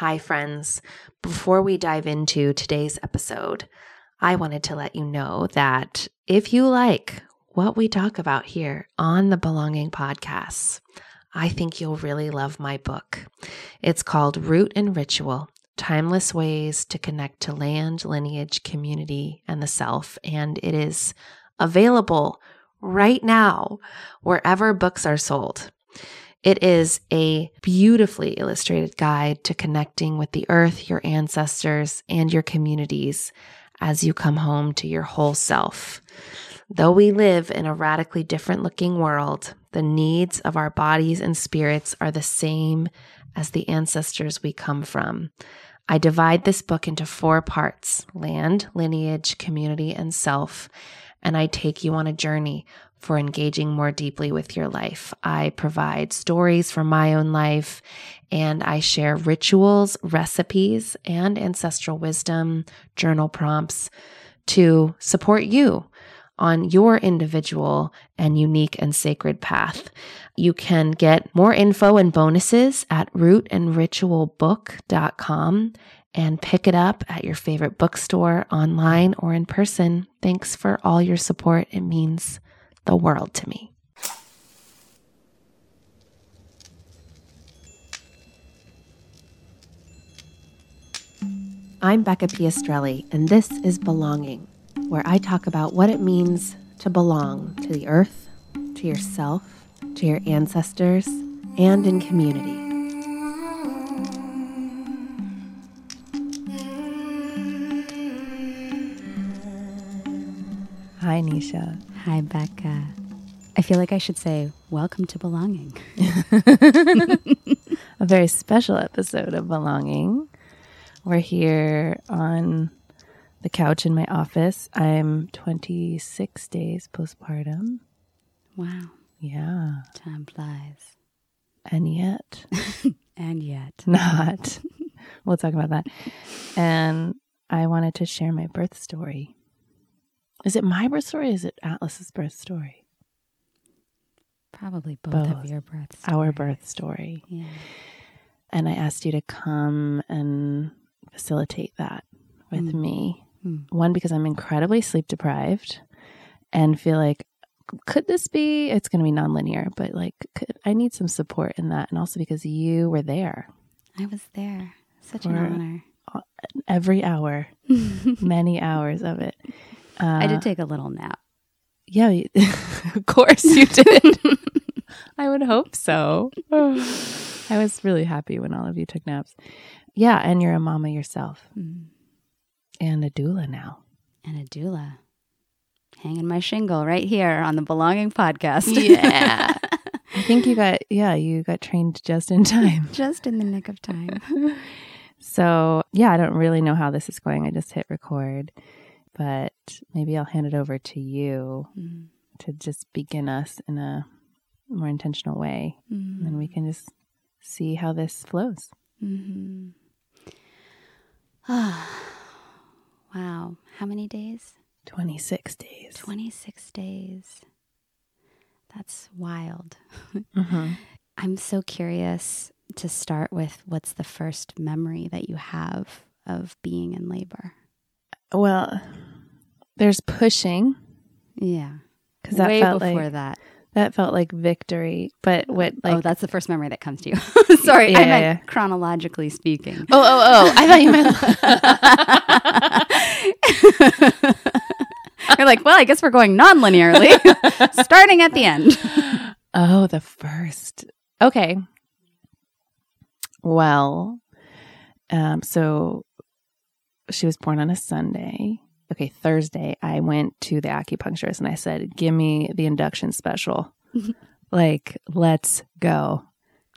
Hi, friends. Before we dive into today's episode, I wanted to let you know that if you like what we talk about here on the Belonging Podcasts, I think you'll really love my book. It's called Root and Ritual Timeless Ways to Connect to Land, Lineage, Community, and the Self. And it is available right now wherever books are sold. It is a beautifully illustrated guide to connecting with the earth, your ancestors, and your communities as you come home to your whole self. Though we live in a radically different looking world, the needs of our bodies and spirits are the same as the ancestors we come from. I divide this book into four parts land, lineage, community, and self. And I take you on a journey for engaging more deeply with your life. I provide stories from my own life and I share rituals, recipes, and ancestral wisdom, journal prompts to support you on your individual and unique and sacred path. You can get more info and bonuses at rootandritualbook.com and pick it up at your favorite bookstore, online, or in person. Thanks for all your support. It means the world to me. I'm Becca Piastrelli, and this is Belonging, where I talk about what it means to belong to the earth, to yourself, to your ancestors, and in community. Hi, Nisha. Hi, Becca. I feel like I should say, Welcome to Belonging. A very special episode of Belonging. We're here on the couch in my office. I'm 26 days postpartum. Wow. Yeah. Time flies. And yet, And yet. not. we'll talk about that. And I wanted to share my birth story. Is it my birth story? Or is it Atlas's birth story? Probably both, Both. of your births. Our birth story. Yeah. And I asked you to come and facilitate that with Mm. me. Mm. One, because I'm incredibly sleep deprived and feel like, could this be? It's going to be nonlinear, but like, could, I need some support in that. And also because you were there I was there. Such an honor. every hour, many hours of it. Uh, I did take a little nap. Yeah, you- of course you did. I would hope so. I was really happy when all of you took naps. Yeah, and you're a mama yourself Mm. and a doula now. And a doula. Hanging my shingle right here on the Belonging podcast. Yeah. I think you got yeah, you got trained just in time. Just in the nick of time. So, yeah, I don't really know how this is going. I just hit record, but maybe I'll hand it over to you Mm. to just begin us in a more intentional way. And then we can just see how this flows. Mm-hmm. Ah, wow. How many days? 26 days. 26 days. That's wild. Mhm. I'm so curious to start with what's the first memory that you have of being in labor? Well, there's pushing Yeah. because that Way felt before like that. that felt like victory. But what like oh, that's the first memory that comes to you. Sorry, Yeah, I meant yeah. chronologically speaking. oh oh oh! I thought you meant You're like, well, I guess we're going non-linearly, starting at the end. oh the first. Okay. Well, um, so she was born on a Sunday. Okay, Thursday, I went to the acupuncturist and I said, "Give me the induction special." like, let's go.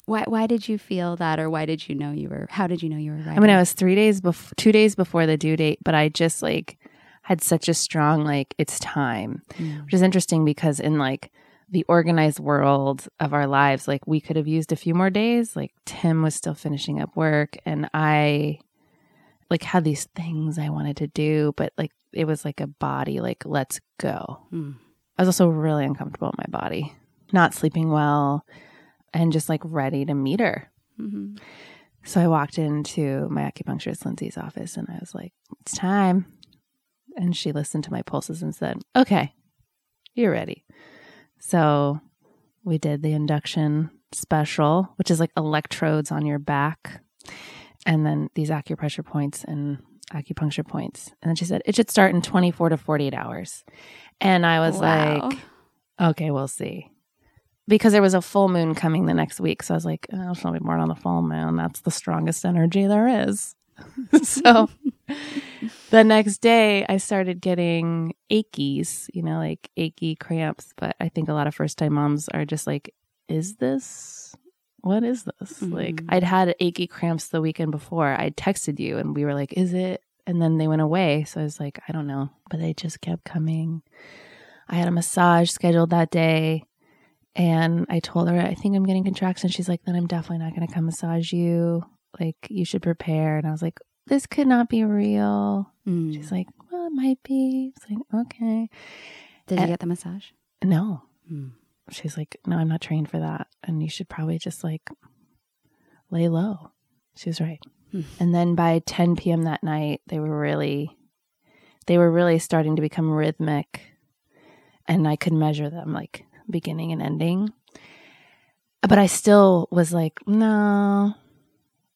Why? Why did you feel that, or why did you know you were? How did you know you were right? I mean, I was three days before, two days before the due date, but I just like had such a strong like it's time, Mm. which is interesting because in like the organized world of our lives, like we could have used a few more days. Like Tim was still finishing up work, and I like had these things I wanted to do, but like it was like a body like let's go. Mm. I was also really uncomfortable in my body, not sleeping well, and just like ready to meet her. Mhm. So I walked into my acupuncturist, Lindsay's office, and I was like, it's time. And she listened to my pulses and said, okay, you're ready. So we did the induction special, which is like electrodes on your back, and then these acupressure points and acupuncture points. And then she said, it should start in 24 to 48 hours. And I was Wow. like, okay, we'll see. Because there was a full moon coming the next week. So I was like, oh, she'll be born on the full moon. That's the strongest energy there is. so the next day, I started getting achies, you know, like achy cramps. But I think a lot of first time moms are just like, is this? What is this? Like, Mhm. I'd had achy cramps the weekend before. I texted you and we were like, is it? And then they went away. So I was like, I don't know. But they just kept coming. I had a massage scheduled that day. And I told her, I think I'm getting contractions. She's like, then I'm definitely not going to come massage you. Like, you should prepare. And I was like, this could not be real. Mm. She's like, well, it might be. It's like, okay. Did you uh, get the massage? No. Mm. She's like, no, I'm not trained for that. And you should probably just like lay low. She was right. Hmm. And then by 10 p.m. that night, they were really, they were really starting to become rhythmic. And I could measure them like beginning and ending. But I still was like, no,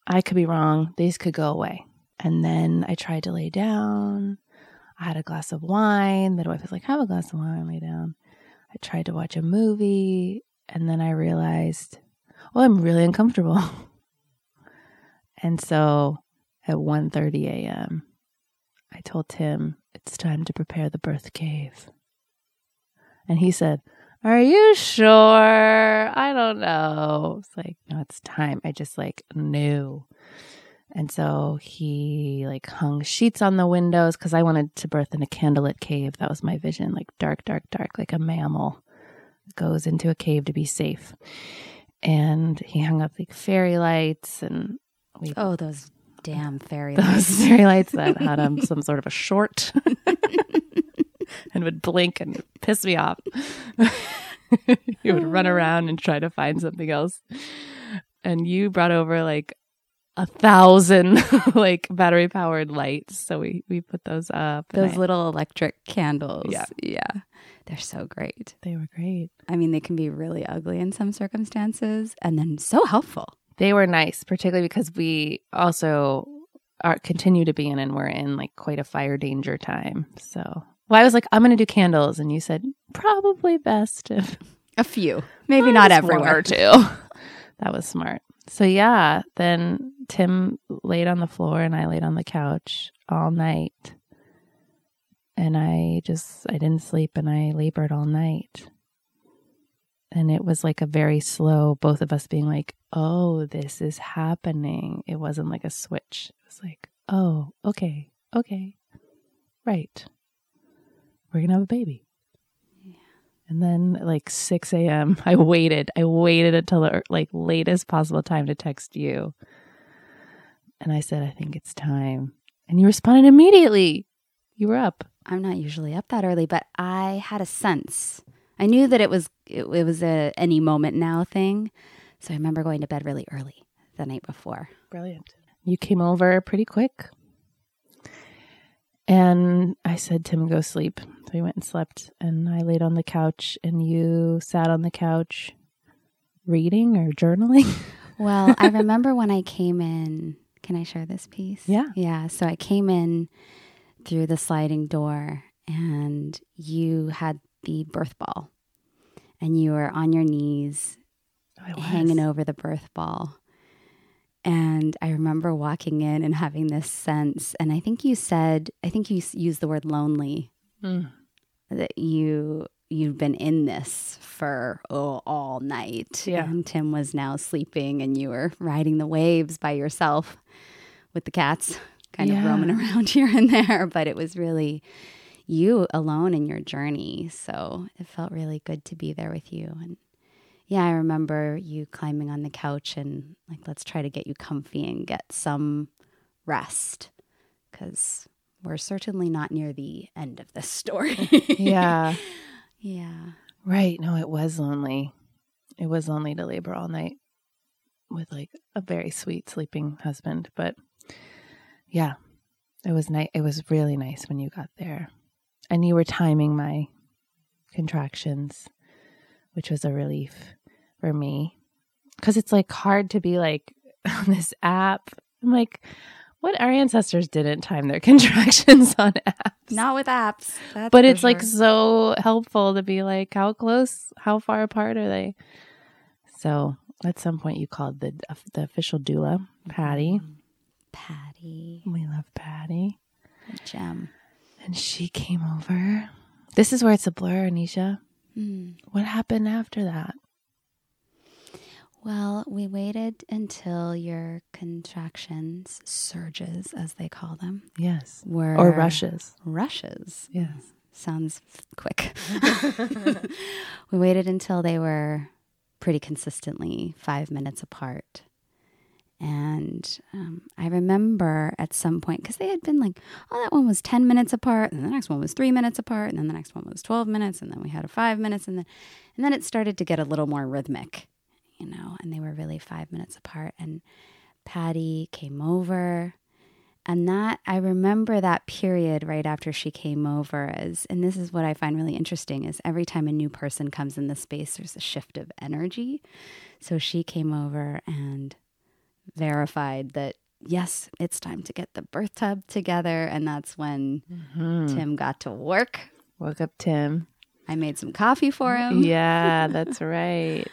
I could be wrong. These could go away. And then I tried to lay down. I had a glass of wine. Midwife was like, have a glass of wine, lay down. I tried to watch a movie and then I realized, well, I'm really uncomfortable. and so at 1:30 a.m., I told Tim, it's time to prepare the birth cave. And he said, Are you sure? I don't know. It's like, no, it's time. I just like knew. And so he like hung sheets on the windows because I wanted to birth in a candlelit cave. That was my vision, like dark, dark, dark, like a mammal goes into a cave to be safe. And he hung up like fairy lights and we Oh, those damn fairy those lights. fairy lights that had um, some sort of a short and would blink and piss me off. he would run around and try to find something else. And you brought over like a thousand like battery powered lights. So we, we put those up. Those I- little electric candles. Yeah. Yeah. They're so great. they were great. I mean, they can be really ugly in some circumstances and then so helpful. They were nice, particularly because we also are continue to be in and we're in like quite a fire danger time. So well, I was like, I'm gonna do candles, and you said probably best if A few. Maybe not one everywhere. or two. that was smart. So yeah, then Tim laid on the floor and I laid on the couch all night. And I just I didn't sleep and I labored all night. And it was like a very slow both of us being like, "Oh, this is happening." It wasn't like a switch. It was like, "Oh, okay. Okay. Right. We're going to have a baby." And then like 6 a.m., I waited. I waited until the like latest possible time to text you. And I said, I think it's time. And you responded immediately. You were up. I'm not usually up that early, but I had a sense. I knew that it was it, it was a any moment now thing. So I remember going to bed really early the night before. Brilliant. You came over pretty quick. And I said, Tim, go sleep. So he went and slept. And I laid on the couch, and you sat on the couch reading or journaling. Well, I remember when I came in. Can I share this piece? Yeah. Yeah. So I came in through the sliding door, and you had the birth ball, and you were on your knees hanging over the birth ball. And I remember walking in and having this sense, and I think you said, I think you used the word lonely, Mm. that you you've been in this for oh, all night. Yeah. And Tim was now sleeping, and you were riding the waves by yourself with the cats, kind Yeah. of roaming around here and there. But it was really you alone in your journey. So it felt really good to be there with you. And yeah, I remember you climbing on the couch and like, let's try to get you comfy and get some rest because we're certainly not near the end of this story. Yeah. yeah. Right. No, it was lonely. It was lonely to labor all night. with like a very sweet sleeping husband. But yeah, it was nice. It was really nice when you got there, and you were timing my contractions, which was a relief for me because it's like hard to be like on this app. I'm like, what our ancestors didn't time their contractions on apps. Not with apps. but it's like so helpful to be like, how close, how far apart are they? So at some point, you called the the official doula, Patty. Patty, We love Patty, a gem. and she came over. This is where it's a blur, Anisha. Hmm. What happened after that? Well, we waited until your contractions, surges as they call them, Yes, were or rushes. Rushes. Yes. Sounds quick. we waited until they were pretty consistently five minutes apart. And um, I remember at some point, because they had been like, oh, that one was 10 minutes apart, and the next one was three minutes apart, and then the next one was 12 minutes, and then we had a five minutes, and then, and then it started to get a little more rhythmic, you know, and they were really five minutes apart. And Patty came over, and that I remember that period right after she came over as and this is what I find really interesting is every time a new person comes in the space there's a shift of energy. So she came over and verified that yes, it's time to get the birth tub together and that's when Mhm. Tim got to work. Woke up Tim. I made some coffee for him. Yeah, that's right.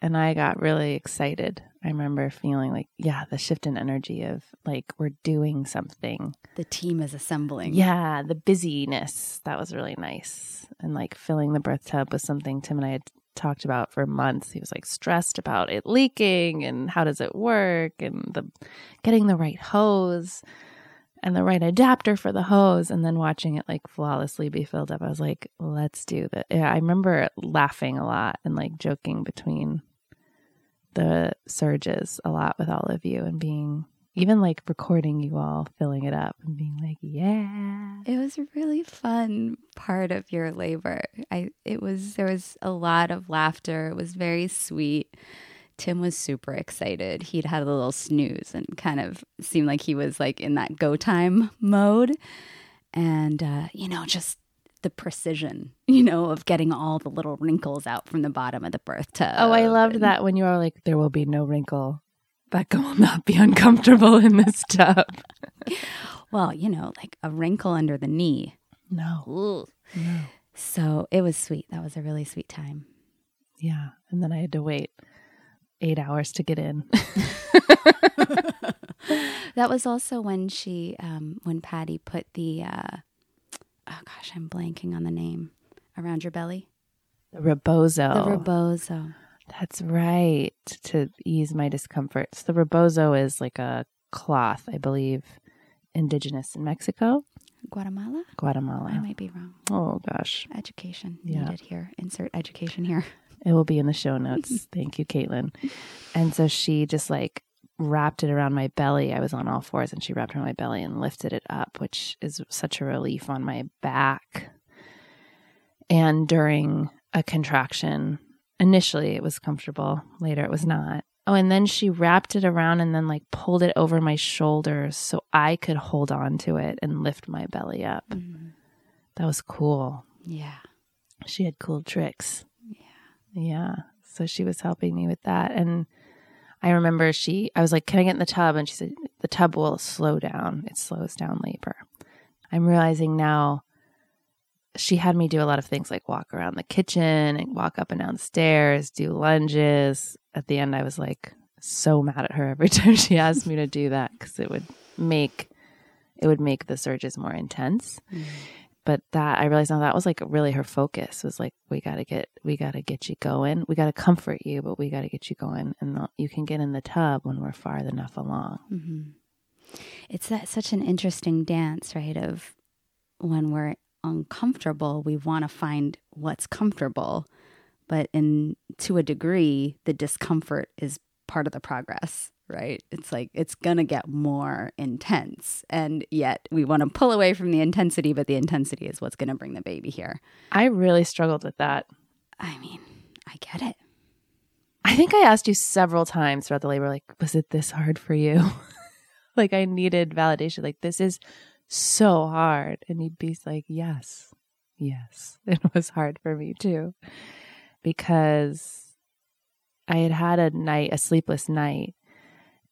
And I got really excited. I remember feeling like, yeah, the shift in energy of like we're doing something. The team is assembling. Yeah, the busyness. That was really nice. And like filling the birth tub was something Tim and I had talked about for months. He was like stressed about it leaking and how does it work and the getting the right hose and the right adapter for the hose and then watching it like flawlessly be filled up. I was like, let's do that. Yeah, I remember laughing a lot and like joking between the surges a lot with all of you and being even like recording you all filling it up and being like, yeah. It was a really fun part of your labor. I it was there was a lot of laughter. It was very sweet. Tim was super excited. He'd had a little snooze and kind of seemed like he was like in that go time mode. And uh, you know, just the precision, you know, of getting all the little wrinkles out from the bottom of the birth tub. Oh, I loved and- that when you were like, there will be no wrinkle. Becca will not be uncomfortable in this tub. Well, you know, like a wrinkle under the knee. No. Ugh. So it was sweet. That was a really sweet time. Yeah. And then I had to wait eight hours to get in. that was also when she, um, when Patty put the, uh, oh gosh, I'm blanking on the name around your belly. The rebozo. The rebozo. That's right. To ease my discomfort. So the rebozo is like a cloth, I believe, indigenous in Mexico, Guatemala? Guatemala. I might be wrong. Oh gosh. Education Yeah. needed here. Insert education here. It will be in the show notes. Thank you, Caitlin. And so she just like wrapped it around my belly. I was on all fours and she wrapped around my belly and lifted it up, which is such a relief on my back. And during a contraction, initially it was comfortable, later it was not. Oh, and then she wrapped it around and then like pulled it over my shoulders so I could hold on to it and lift my belly up. Mm-hmm. That was cool. Yeah. She had cool tricks. Yeah. Yeah. So she was helping me with that. And I remember she, I was like, Can I get in the tub? And she said, The tub will slow down. It slows down labor. I'm realizing now she had me do a lot of things like walk around the kitchen and walk up and down stairs, do lunges. At the end, I was like so mad at her every time she asked me to do that because it would make it would make the surges more intense mm. But that I realized now that was like really her focus was like we got to get we got to get you going. We got to comfort you but we got to get you going and you can get in the tub when we're far enough along. Hmm It's that such an interesting dance, right? Of when we're uncomfortable, we want to find what's comfortable, but in to a degree, the discomfort is part of the progress, right? It's like it's gonna get more intense, and yet we want to pull away from the intensity, but the intensity is what's gonna bring the baby here. I really struggled with that I mean, I get it. I think I asked you several times throughout the labor, like, was it this hard for you? like, I needed validation. Like, this is so hard. And you'd be like, yes, yes, it was hard for me too. Because I had had a night, a sleepless night,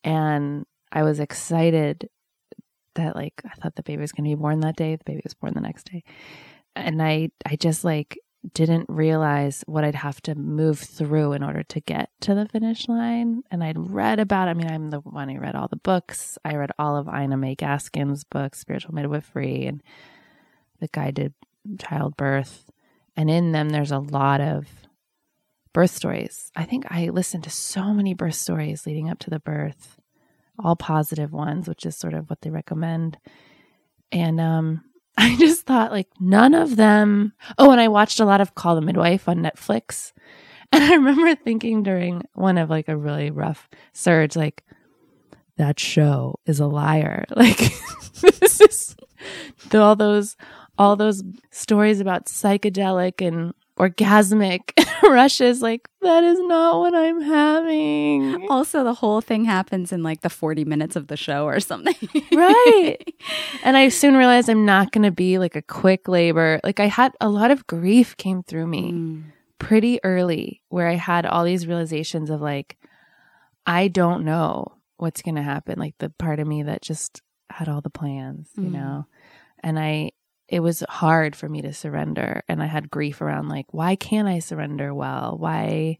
and I was excited that like I thought the baby was going to be born that day. The baby was born the next day. And I I just like didn't realize what I'd have to move through in order to get to the finish line. And I'd read about, I mean, I'm the one who read all the books. I read all of Ina May Gaskin's books, Spiritual Midwifery, and the guided childbirth. And in them, there's a lot of birth stories. I think I listened to so many birth stories leading up to the birth, all positive ones, which is sort of what they recommend. And um, I just thought like none of them. Oh, and I watched a lot of Call the Midwife on Netflix. And I remember thinking during one of like a really rough surge, like, that show is a liar. Like, this is all those, all those stories about psychedelic and orgasmic rushes. Like, that is not what I'm having. Also, the whole thing happens in like the 40 minutes of the show or something. right. And I soon realized I'm not going to be like a quick labor. Like, I had a lot of grief came through me Mm. pretty early where I had all these realizations of like, I don't know what's going to happen. Like, the part of me that just had all the plans, you Mm. know? And I, it was hard for me to surrender. And I had grief around like, why can't I surrender well? Why,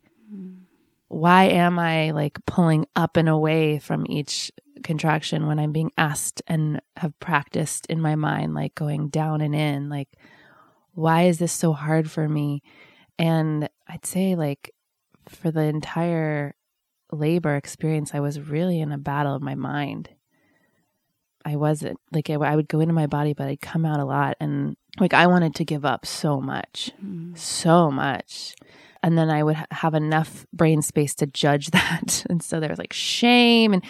why am I like pulling up and away from each contraction when I'm being asked and have practiced in my mind, like going down and in? Like, why is this so hard for me? And I'd say, like, for the entire labor experience, I was really in a battle of my mind. I wasn't like I, I would go into my body, but I'd come out a lot, and like I wanted to give up so much, Mm. so much, and then I would ha- have enough brain space to judge that, and so there was like shame, and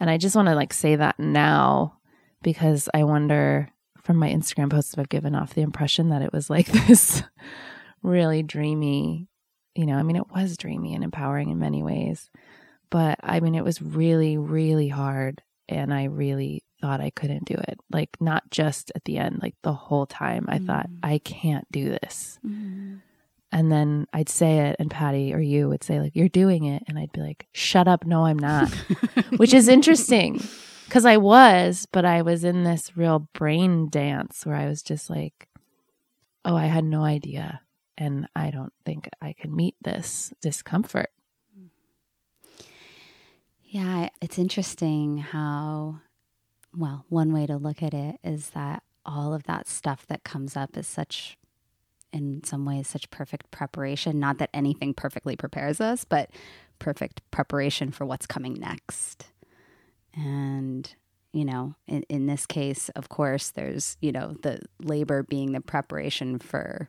and I just want to like say that now because I wonder from my Instagram posts if I've given off the impression that it was like this really dreamy, you know, I mean, it was dreamy and empowering in many ways, but I mean, it was really, really hard. And I really thought I couldn't do it. Like, not just at the end, like the whole time, I thought, Mm. I can't do this. Mm. And then I'd say it, and Patty or you would say, like, you're doing it. And I'd be like, shut up. No, I'm not. Which is interesting because I was, but I was in this real brain dance where I was just like, oh, I had no idea. And I don't think I can meet this discomfort. Yeah, it's interesting how, well, one way to look at it is that all of that stuff that comes up is such, in some ways, such perfect preparation. Not that anything perfectly prepares us, but perfect preparation for what's coming next. And, you know, in, in this case, of course, there's, you know, the labor being the preparation for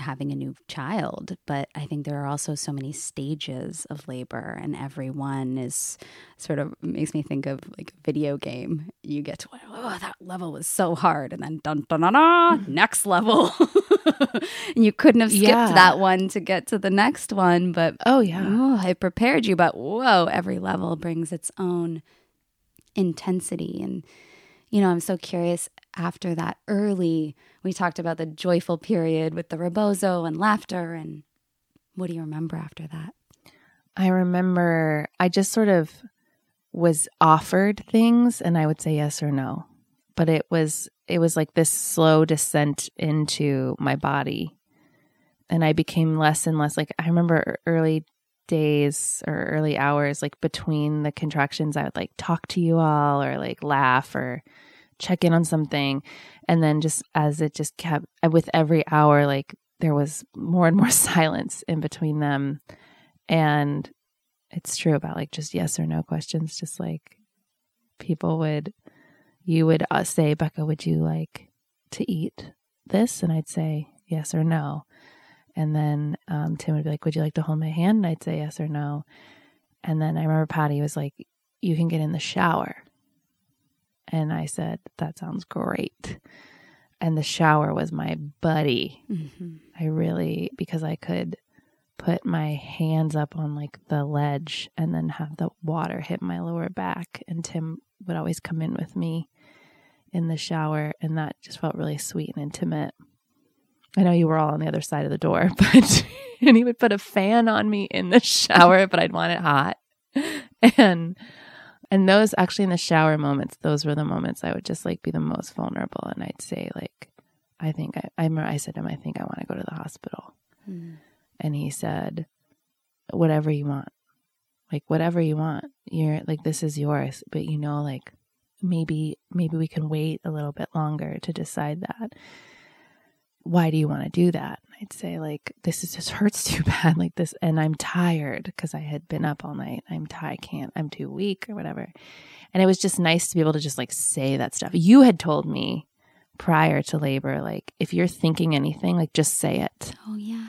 having a new child but i think there are also so many stages of labor and every one is sort of makes me think of like a video game you get to oh that level was so hard and then dun dun dun, dun mm. next level and you couldn't have skipped Yeah. that one to get to the next one but Oh, yeah. oh i prepared you but whoa every level brings its own intensity and you know i'm so curious after that early we talked about the joyful period with the rebozo and laughter and what do you remember after that I remember I just sort of was offered things and I would say yes or no. But it was it was like this slow descent into my body. And I became less and less like I remember early days or early hours like between the contractions I would like talk to you all or like laugh or check in on something and then just as it just kept with every hour like there was more and more silence in between them and it's true about like just yes or no questions. Just like people would, you would uh, say, Becca, would you like to eat this? And I'd say yes or no. And then um, Tim would be like, would you like to hold my hand? And I'd say yes or no. And then I remember Patty was like, you can get in the shower. And I said, that sounds great. And the shower was my buddy. mm-hmm. I really, because I could put my hands up on like the ledge and then have the water hit my lower back. And Tim would always come in with me in the shower, and that just felt really sweet and intimate. I know you were all on the other side of the door, but and he would put a fan on me in the shower, but I'd want it hot. And and those actually in the shower moments, those were the moments I would just like be the most vulnerable and I'd say like I think I I, remember I said to him, I think I want to go to the hospital. Mm. And he said, Whatever you want. Like whatever you want. You're like this is yours. But you know, like maybe maybe we can wait a little bit longer to decide that why do you want to do that? I'd say like this is just hurts too bad like this and i'm tired because i had been up all night. I'm tired i can't i'm too weak or whatever. And it was just nice to be able to just like say that stuff. You had told me prior to labor like if you're thinking anything like just say it. Oh yeah.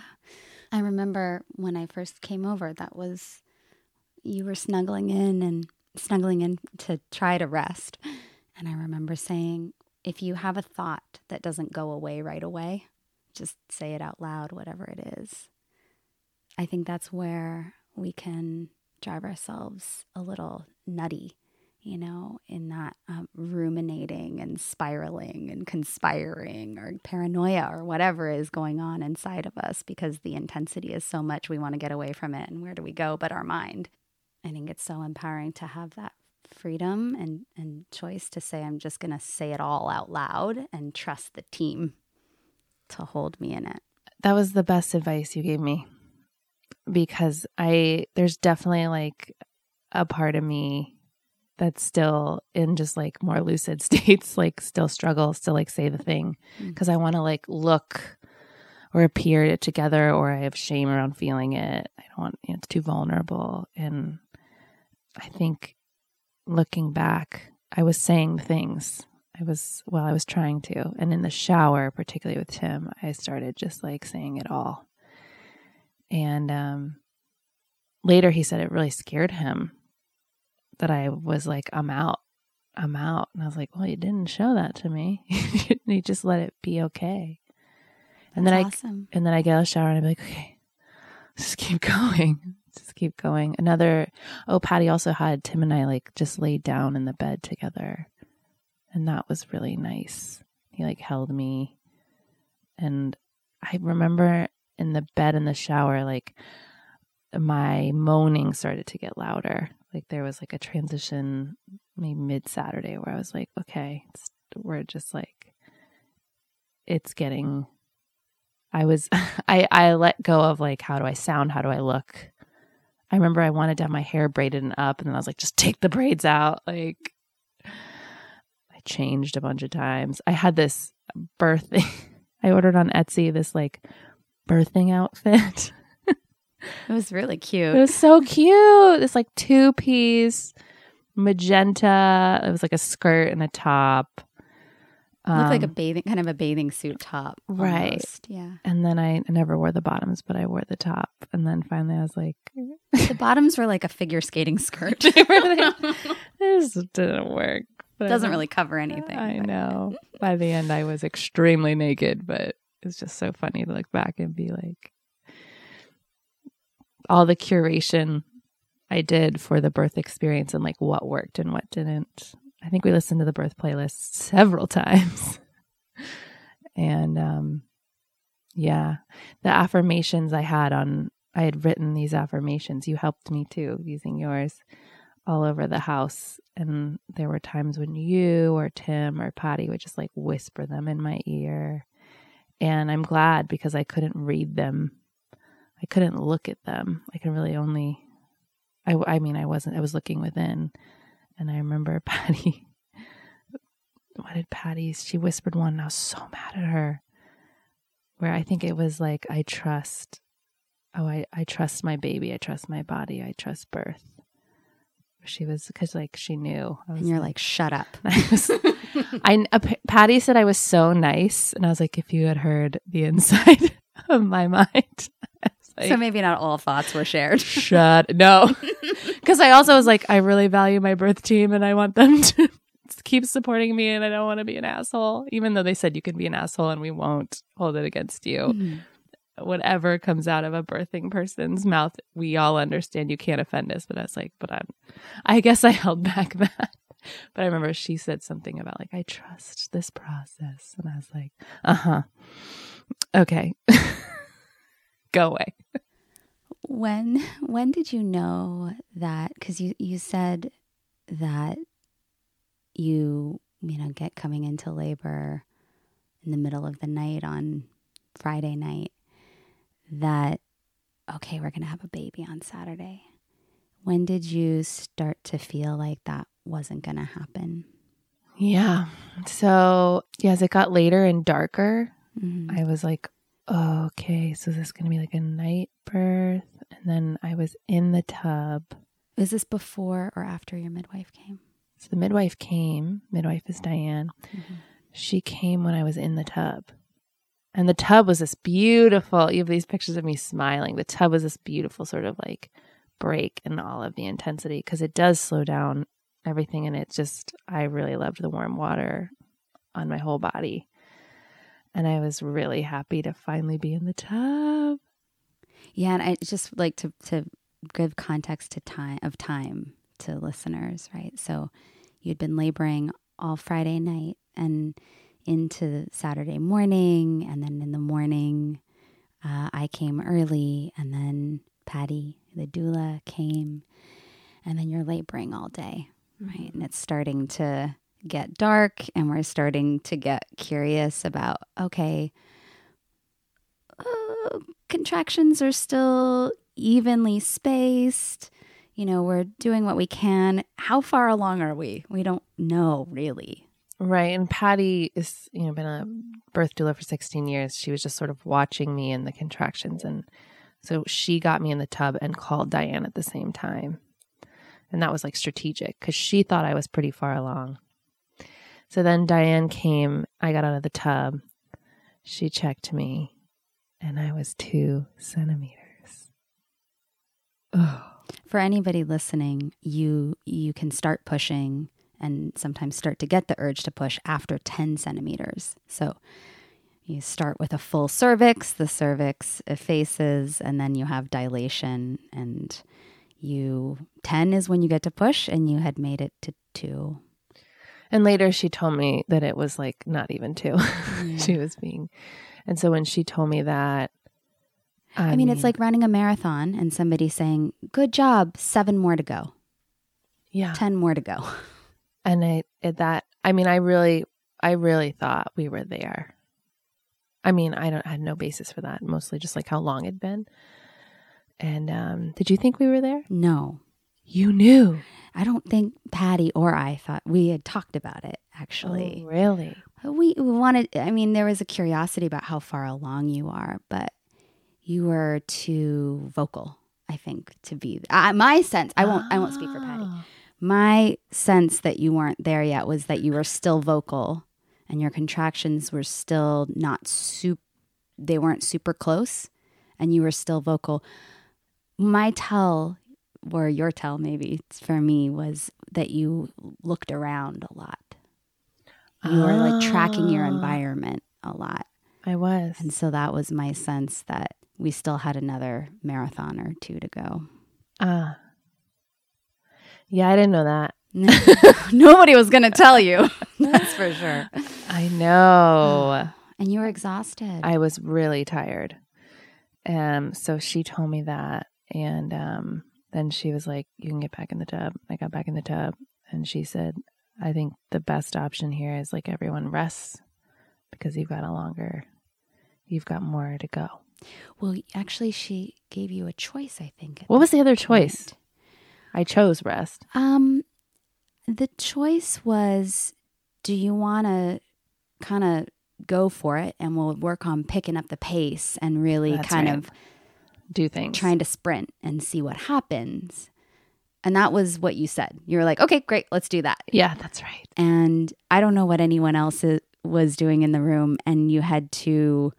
I remember when I first came over that was you were snuggling in and snuggling in to try to rest. And I remember saying if you have a thought that doesn't go away right away, just say it out loud whatever it is. I think that's where we can drive ourselves a little nutty you know, in that um, ruminating and spiraling and conspiring or paranoia or whatever is going on inside of us because the intensity is so much we want to get away from it. And where do we go but our mind? I think it's so empowering to have that freedom and, and choice to say, I'm just going to say it all out loud and trust the team to hold me in it. that was the best advice you gave me because I there's definitely like a part of me that's still in just like more lucid states, like still struggle, still like say the thing mm-hmm. because I want to like look or appear it together or I have shame around feeling it. I don't want you know, it's too vulnerable and I think looking back, I was saying things. I was well, I was trying to. And in the shower, particularly with Tim, I started just like saying it all. And um later he said it really scared him that I was like, I'm out. I'm out. And I was like, Well, you didn't show that to me. you just let it be okay. And then I awesome. and then I get out of the shower and I'm like, okay, just keep going. Just keep going. Another, oh, Patty also had Tim and I like just laid down in the bed together. And that was really nice. He like held me. And I remember in the bed in the shower, like my moaning started to get louder. Like there was like a transition maybe mid Saturday where I was like, okay, we're just like, it's getting I was I I let go of like how do I sound, how do I look. I remember I wanted to have my hair braided and up and then I was like just take the braids out like I changed a bunch of times. I had this birthing I ordered on Etsy this like birthing outfit. It was really cute. It was so cute. This like two piece magenta. It was like a skirt and a top. It looked like a Um, bathing, kind of a bathing suit top. Right. almost. Yeah. and then I, I never wore the bottoms, but I wore the top. And then finally I was like, The bottoms were like a figure skating skirt. They were like- this didn't work. But Doesn't really cover anything. I but- know. By the end, I was extremely naked, but it's just so funny to look back and be like, all the curation I did for the birth experience and like what worked and what didn't. I think we listened to the birth playlist several times. and um yeah, the affirmations I had on I had written these affirmations. You helped me too using yours all over the house. And there were times when you or Tim or Patty would just like whisper them in my ear. And I'm glad because I couldn't read them. I couldn't look at them. I could really only, I, I mean, I wasn't, I was looking within. And I remember Patty, what did Patty, she whispered one and I was so mad at her. Where I think it was like, I trust, oh, I, I trust my baby. I trust my body. I trust birth she was because like she knew I was And you're like, shut up. I was I uh, Patty said I was so nice and I was like if you had heard the inside of my mind I was like, so maybe not all thoughts were shared. shut no because I also was like I really value my birth team and I want them to keep supporting me and I don't want to be an asshole even though they said you can be an asshole and we won't hold it against you Mhm. whatever comes out of a birthing person's mouth, we all understand you can't offend us. But I was like, but I'm, I guess I held back that. But I remember she said something about like, I trust this process. And I was like, uh huh. Okay. Go away. When when did you know that cuz you you said that you you know get coming into labor in the middle of the night on Friday night that okay, we're going to have a baby on Saturday. When did you start to feel like that wasn't going to happen? Yeah. So, yeah, as it got later and darker, Mhm. I was like, okay, so this is going to be like a night birth. And then I was in the tub. Is this before or after your midwife came? So the midwife came. Midwife is Diane. Mm-hmm. She came when I was in the tub. And the tub was this beautiful, you have these pictures of me smiling. The tub was this beautiful sort of like break in all of the intensity because it does slow down everything. And it just, I really loved the warm water on my whole body. And I was really happy to finally be in the tub. Yeah, and I just like to to give context to time of time to listeners, right? So you'd been laboring all Friday night and into Saturday morning, and then in the morning, uh, I came early, and then Patty, the doula, came, and then you're laboring all day, right? And it's starting to get dark, and we're starting to get curious about okay, uh, contractions are still evenly spaced. You know, we're doing what we can. How far along are we? We don't know really. Right. And Patty is, you know, been a birth doula for 16 years. She was just sort of watching me in the contractions. And so she got me in the tub and called Diane at the same time. And that was like strategic because she thought I was pretty far along. So then Diane came. I got out of the tub. She checked me and I was two centimeters. Oh. For anybody listening, you you can start pushing and sometimes start to get the urge to push after 10 centimeters. So you start with a full cervix, the cervix effaces, and then you have dilation. And you 10 is when you get to push, and you had made it to two. And later she told me that it was like not even two. she was being. And so when she told me that, I, mean, it's like running a marathon and somebody saying, Good job, seven more to go, yeah. 10 more to go. And I it, that I mean I really I really thought we were there. I mean I don't I had no basis for that. Mostly just like how long it'd been. And um, did you think we were there? No, You knew. I don't think Patty or I thought we had talked about it actually. Oh, really? We we wanted, I mean, there was a curiosity about how far along you are, but you were too vocal, I think, to be. Uh, my sense, I won't, I won't speak for Patty. Oh. My sense that you weren't there yet was that you were still vocal and your contractions were still not super, they weren't super close and you were still vocal. My tell, or your tell maybe for me, was that you looked around a lot. You were like tracking your Ah. environment a lot. I was. And so that was my sense that we still had another marathon or two to go. Ah. Yeah, I didn't know that. Nobody was going to tell you. That's for sure. I know. And you were exhausted. I was really tired. Um, so she told me that, and um, then she was like, "You can get back in the tub." I got back in the tub, and she said, "I think the best option here is like everyone rests because you've got a longer, you've got more to go." well, actually, she gave you a choice, I think. What was the other choice? I chose rest. Um, the choice was do you want to kind of go for it and we'll work on picking up the pace and really That's kind right. of Do things. trying to sprint and see what happens. And that was what you said. You were like, okay, great, let's do that. Yeah, that's right. And I don't know what anyone else i- was doing in the room. And you had to,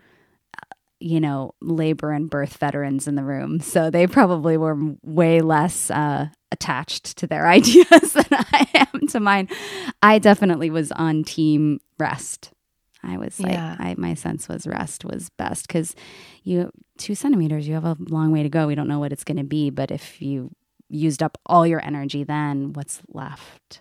uh, you know, labor and birth veterans in the room. So they probably were way less uh, attached to their ideas than I am to mine. I definitely was on team rest. I was like, Yeah. I, my sense was rest was best because you two centimeters, you have a long way to go. We don't know what it's going to be, but if you used up all your energy, then what's left?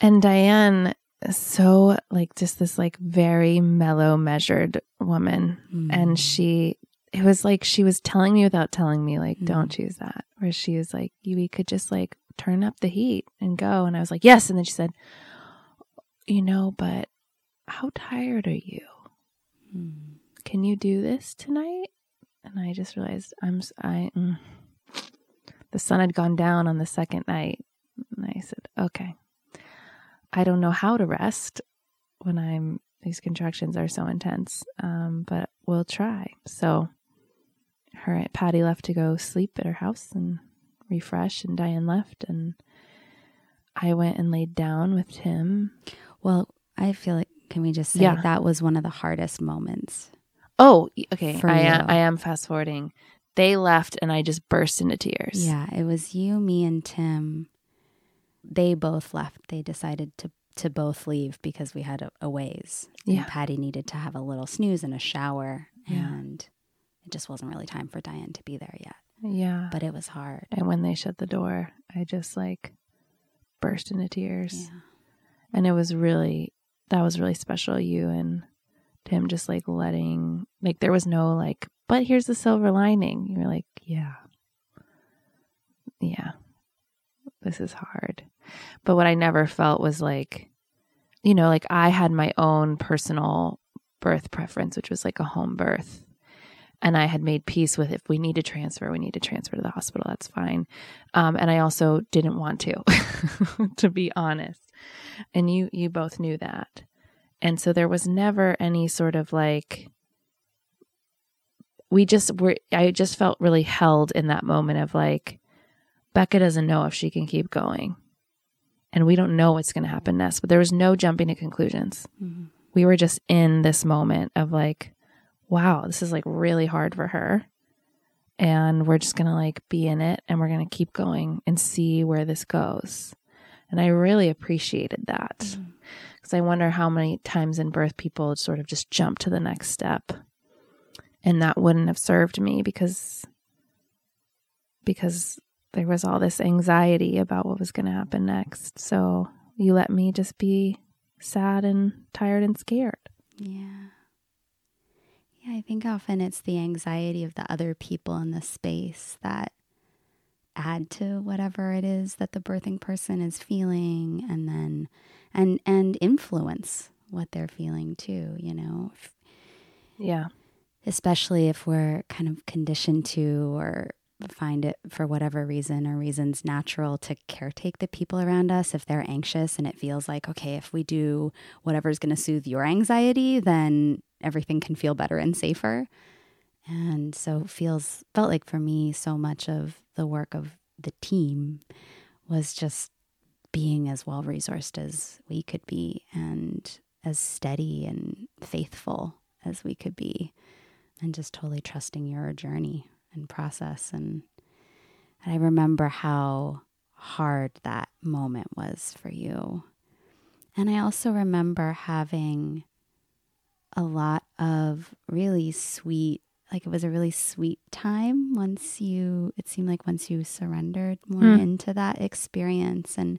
And Diane, so like just this like very mellow, measured woman. Mm. And she, it was like she was telling me without telling me, like, Mhm. don't choose that. Where she was like, you we could just like turn up the heat and go. And I was like, yes. And then she said, you know, but how tired are you? Mm. Can you do this tonight? And I just realized I'm, I, mm. the sun had gone down on the second night. And I said, okay, I don't know how to rest when I'm, these contractions are so intense, um, but we'll try. So her, Patty left to go sleep at her house and refresh, and Diane left. And I went and laid down with Tim. Well, I feel like, can we just say Yeah. that was one of the hardest moments? Oh, okay. I uh, am. I am fast forwarding. They left, and I just burst into tears. Yeah, it was you, me, and Tim. They both left. They decided to to both leave because we had a, a ways. And Yeah. Patty needed to have a little snooze and a shower, Yeah. and it just wasn't really time for Diane to be there yet. Yeah. But it was hard. And when they shut the door, I just like burst into tears. Yeah. And it was really, that was really special. You and Tim just like letting, like, there was no like, but here's the silver lining. You were like, yeah. Yeah. This is hard. But what I never felt was like, you know, like I had my own personal birth preference, which was like a home birth. And I had made peace with if we need to transfer, we need to transfer to the hospital. That's fine. Um, and I also didn't want to, to be honest. And you, you both knew that. And so there was never any sort of like, we just were, I just felt really held in that moment of like, Becca doesn't know if she can keep going. And we don't know what's going to happen next, but there was no jumping to conclusions. Mhm. We were just in this moment of like, wow, this is like really hard for her. And we're just going to like be in it and we're going to keep going and see where this goes. And I really appreciated that mm-hmm. because I wonder how many times in birth people sort of just jump to the next step. And that wouldn't have served me because because there was all this anxiety about what was going to happen next. So you let me just be sad and tired and scared. Yeah. Yeah, I think often it's the anxiety of the other people in the space that add to whatever it is that the birthing person is feeling and then and and influence what they're feeling too, you know. Yeah. Especially if we're kind of conditioned to or find it for whatever reason or reasons natural to caretake the people around us if they're anxious and it feels like okay if we do whatever's going to soothe your anxiety then everything can feel better and safer and so feels felt like for me so much of the work of the team was just being as well resourced as we could be and as steady and faithful as we could be and just totally trusting your journey and process and and I remember how hard that moment was for you. And I also remember having a lot of really sweet like it was a really sweet time once you it seemed like once you surrendered more Mm. into that experience and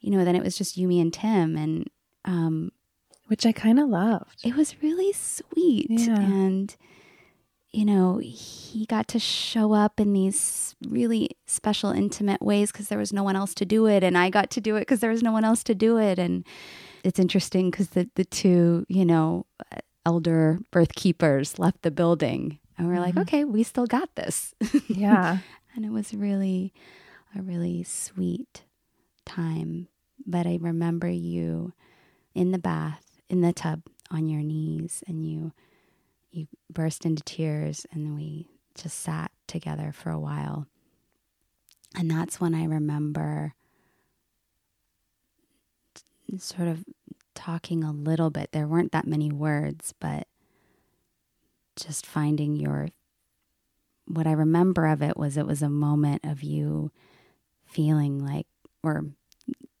you know then it was just you me and Tim and um Which I kind of loved. it was really sweet Yeah. and you know he got to show up in these really special intimate ways because there was no one else to do it and i got to do it because there was no one else to do it and it's interesting because the, the two you know elder birth keepers left the building and we're like Mhm. okay we still got this Yeah. and it was really a really sweet time. But I remember you in the bath, in the tub, on your knees, and you you burst into tears, and we just sat together for a while. And that's when I remember sort of talking a little bit. There weren't that many words, but just finding your what I remember of it was it was a moment of you feeling like or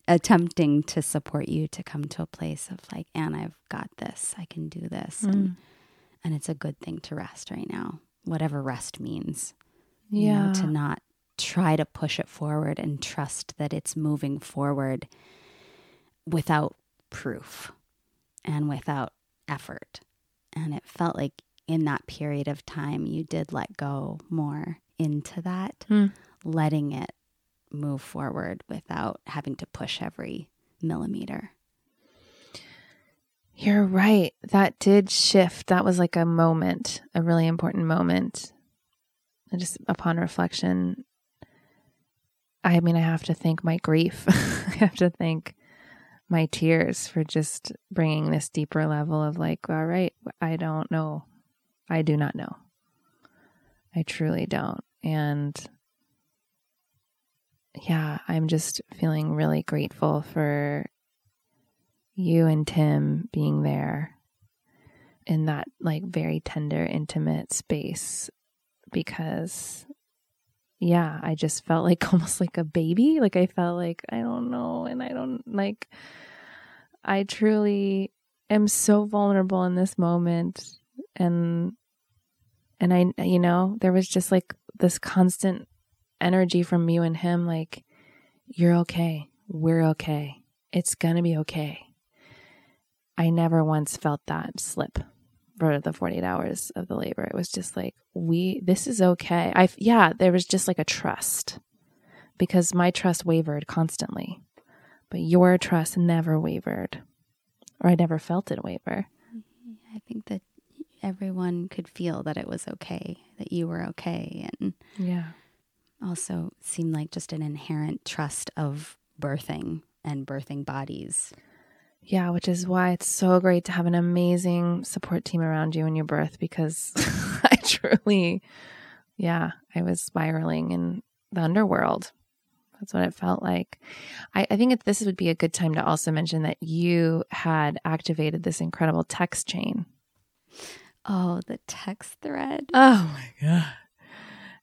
attempting to support you to come to a place of like, and I've got this, I can do this. Mm. And, and it's a good thing to rest right now, whatever rest means. you know, Yeah. to not try to push it forward and trust that it's moving forward without proof and without effort. And it felt like in that period of time, you did let go more into that, Hmm. letting it move forward without having to push every millimeter. You're right. That did shift. That was like a moment, a really important moment. And just upon reflection, I mean, I have to thank my grief. I have to thank my tears for just bringing this deeper level of like, all right, I don't know. I do not know. I truly don't. And yeah, I'm just feeling really grateful for you and Tim being there in that like very tender, intimate space because yeah, I just felt like almost like a baby. Like I felt like I don't know and I don't like I truly am so vulnerable in this moment and and I you know, there was just like this constant energy from you and him like you're okay. We're okay. It's going to be okay. I never once felt that slip for the 48 hours of the labor. It was just like, we, this is okay. I, yeah, there was just like a trust because my trust wavered constantly, but your trust never wavered, or I never felt it waver. Mm-hmm. I think that everyone could feel that it was okay, that you were okay, and Yeah. also seemed like just an inherent trust of birthing and birthing bodies. Yeah, which is why it's so great to have an amazing support team around you in your birth because I truly, yeah, I was spiraling in the underworld. That's what it felt like. I, I think it, this would be a good time to also mention that you had activated this incredible text chain. Oh, the text thread. Oh my god!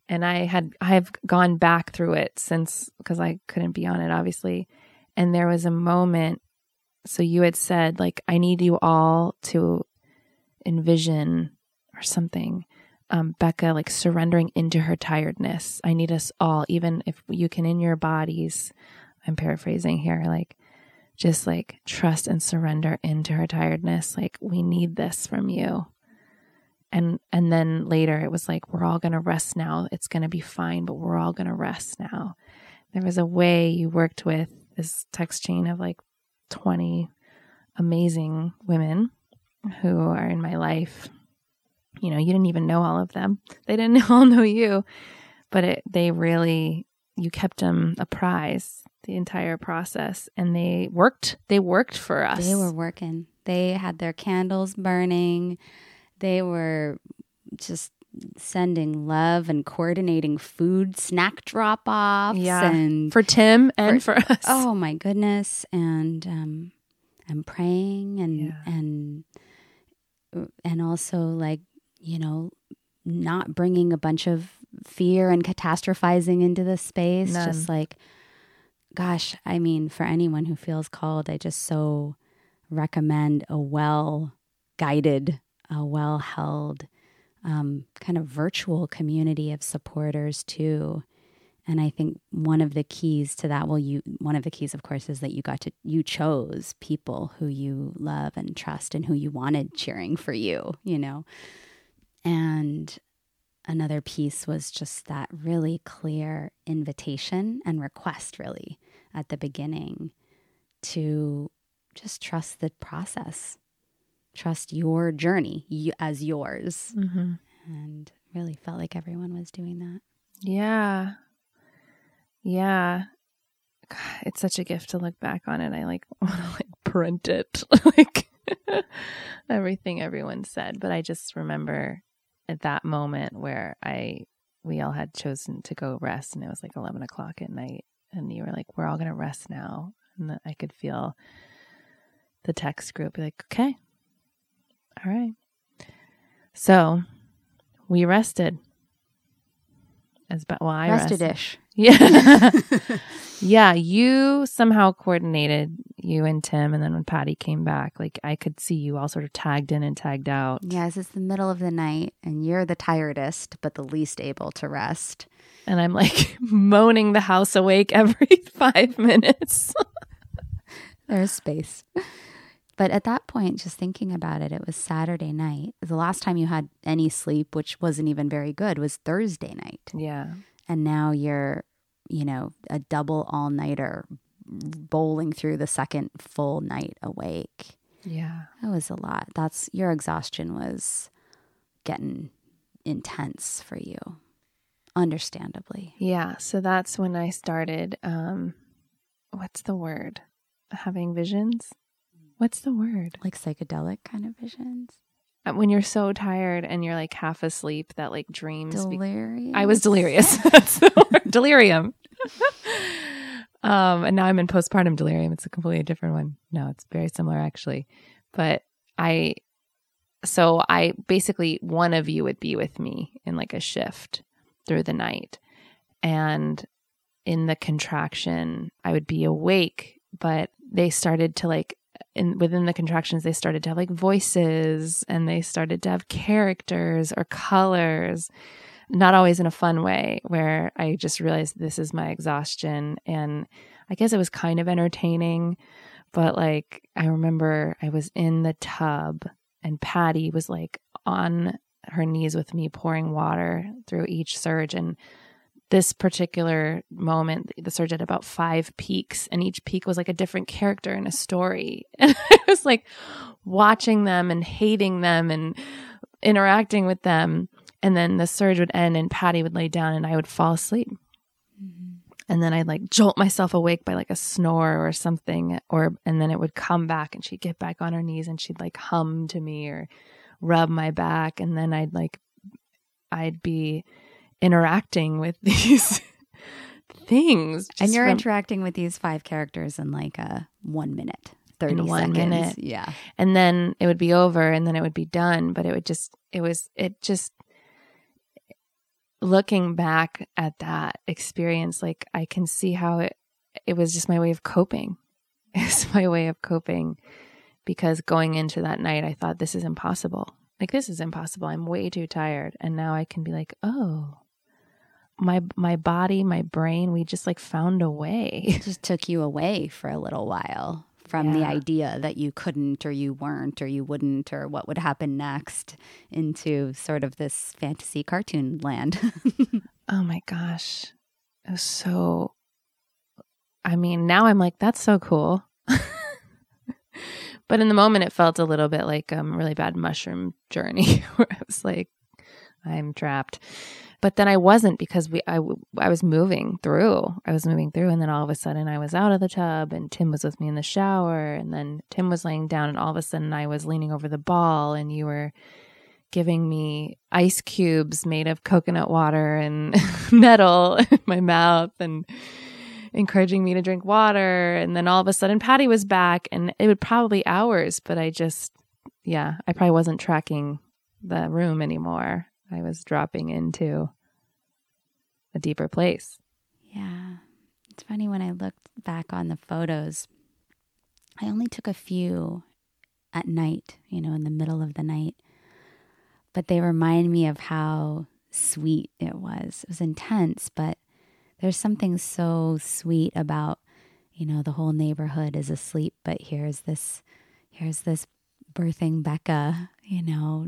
And I had I've gone back through it since because I couldn't be on it obviously, and there was a moment. So you had said like I need you all to envision or something. Um, Becca like surrendering into her tiredness. I need us all, even if you can in your bodies. I'm paraphrasing here, like just like trust and surrender into her tiredness. Like we need this from you and and then later it was like we're all going to rest now it's going to be fine but we're all going to rest now there was a way you worked with this text chain of like 20 amazing women who are in my life you know you didn't even know all of them they didn't all know you but it they really you kept them a prize the entire process and they worked they worked for us They were working. They had their candles burning. They were just sending love and coordinating food snack drop offs Yeah. and for tim and for, us oh my goodness and um and praying and Yeah. and and also like you know not bringing a bunch of fear and catastrophizing into the space None. just like gosh i mean for anyone who feels called i just so recommend a well guided a well held um, kind of virtual community of supporters too and I think one of the keys to that, well, you one of the keys, of course, is that you got to you chose people who you love and trust and who you wanted cheering for you, you know. And another piece was just that really clear invitation and request, really, at the beginning to just trust the process, trust your journey you, as yours, mm-hmm. and really felt like everyone was doing that. Yeah. Yeah. God, it's such a gift to look back on it. I like want to like print it, like everything everyone said. But I just remember at that moment where I, we all had chosen to go rest and it was like 11 o'clock at night. And you were like, we're all going to rest now. And I could feel the text group be like, okay. All right. So we rested as but well, I rested. Rested-ish. Yeah. yeah. You somehow coordinated you and Tim. And then when Patty came back, like I could see you all sort of tagged in and tagged out. Yes, it's the middle of the night and you're the tiredest, but the least able to rest. And I'm like moaning the house awake every five minutes. There's space. But at that point, just thinking about it, it was Saturday night. The last time you had any sleep, which wasn't even very good, was Thursday night. yeah. And now you're, you know, a double all nighter bowling through the second full night awake. Yeah. That was a lot. That's your exhaustion was getting intense for you, understandably. Yeah. So that's when I started, um, what's the word? Having visions? What's the word? Like psychedelic kind of visions. Uh, When you're so tired and you're like half asleep, that like dreams. be- Delirious. I was delirious. That's the word. Delirium. um, and now I'm in postpartum delirium. It's a completely different one. No, it's very similar actually. But I, so I basically, one of you would be with me in like a shift through the night. And in the contraction, I would be awake, but they started to like, in within the contractions, they started to have like voices and they started to have characters or colors not always in a fun way where I just realized this is my exhaustion. And I guess it was kind of entertaining, but like I remember I was in the tub and Patty was like on her knees with me pouring water through each surge. And this particular moment, the surge had about five peaks, and each peak was like a different character in a story. And I was like watching them and hating them and interacting with them. And then the surge would end, and Patty would lay down, and I would fall asleep. Mm-hmm. And then I'd like jolt myself awake by like a snore or something, or and then it would come back, and she'd get back on her knees, and she'd like hum to me or rub my back, and then I'd like I'd be interacting with these things, And you're from- interacting with these five characters in like a one minute, 30 one seconds. minute. Yeah. and then it would be over and then it would be done but it would just it was it just looking back at that experience like i can see how it it was just my way of coping it's my way of coping because going into that night i thought this is impossible like this is impossible i'm way too tired and now i can be like oh my my body my brain we just like found a way It just took you away for a little while from the idea that you couldn't or you weren't or you wouldn't or what would happen next into sort of this fantasy cartoon land. Oh my gosh. It was so I mean, now I'm like, that's so cool. but in the moment it felt a little bit like a um, really bad mushroom journey where I was like, I'm trapped. But then I wasn't because we I, I was moving through. I was moving through and then all of a sudden I was out of the tub and Tim was with me in the shower and then Tim was laying down and all of a sudden I was leaning over the ball and you were giving me ice cubes made of coconut water and metal in my mouth and encouraging me to drink water. And then all of a sudden, Patty was back, and it would probably hours, but I just, yeah, I probably wasn't tracking the room anymore. I was dropping into a deeper place. yeah. It's funny when I looked back on the photos, I only took a few at night, you know, in the middle of the night. But they remind me of how sweet it was. It was intense, but there's something so sweet about, you know, the whole neighborhood is asleep, but here's this here's this birthing Becca, you know,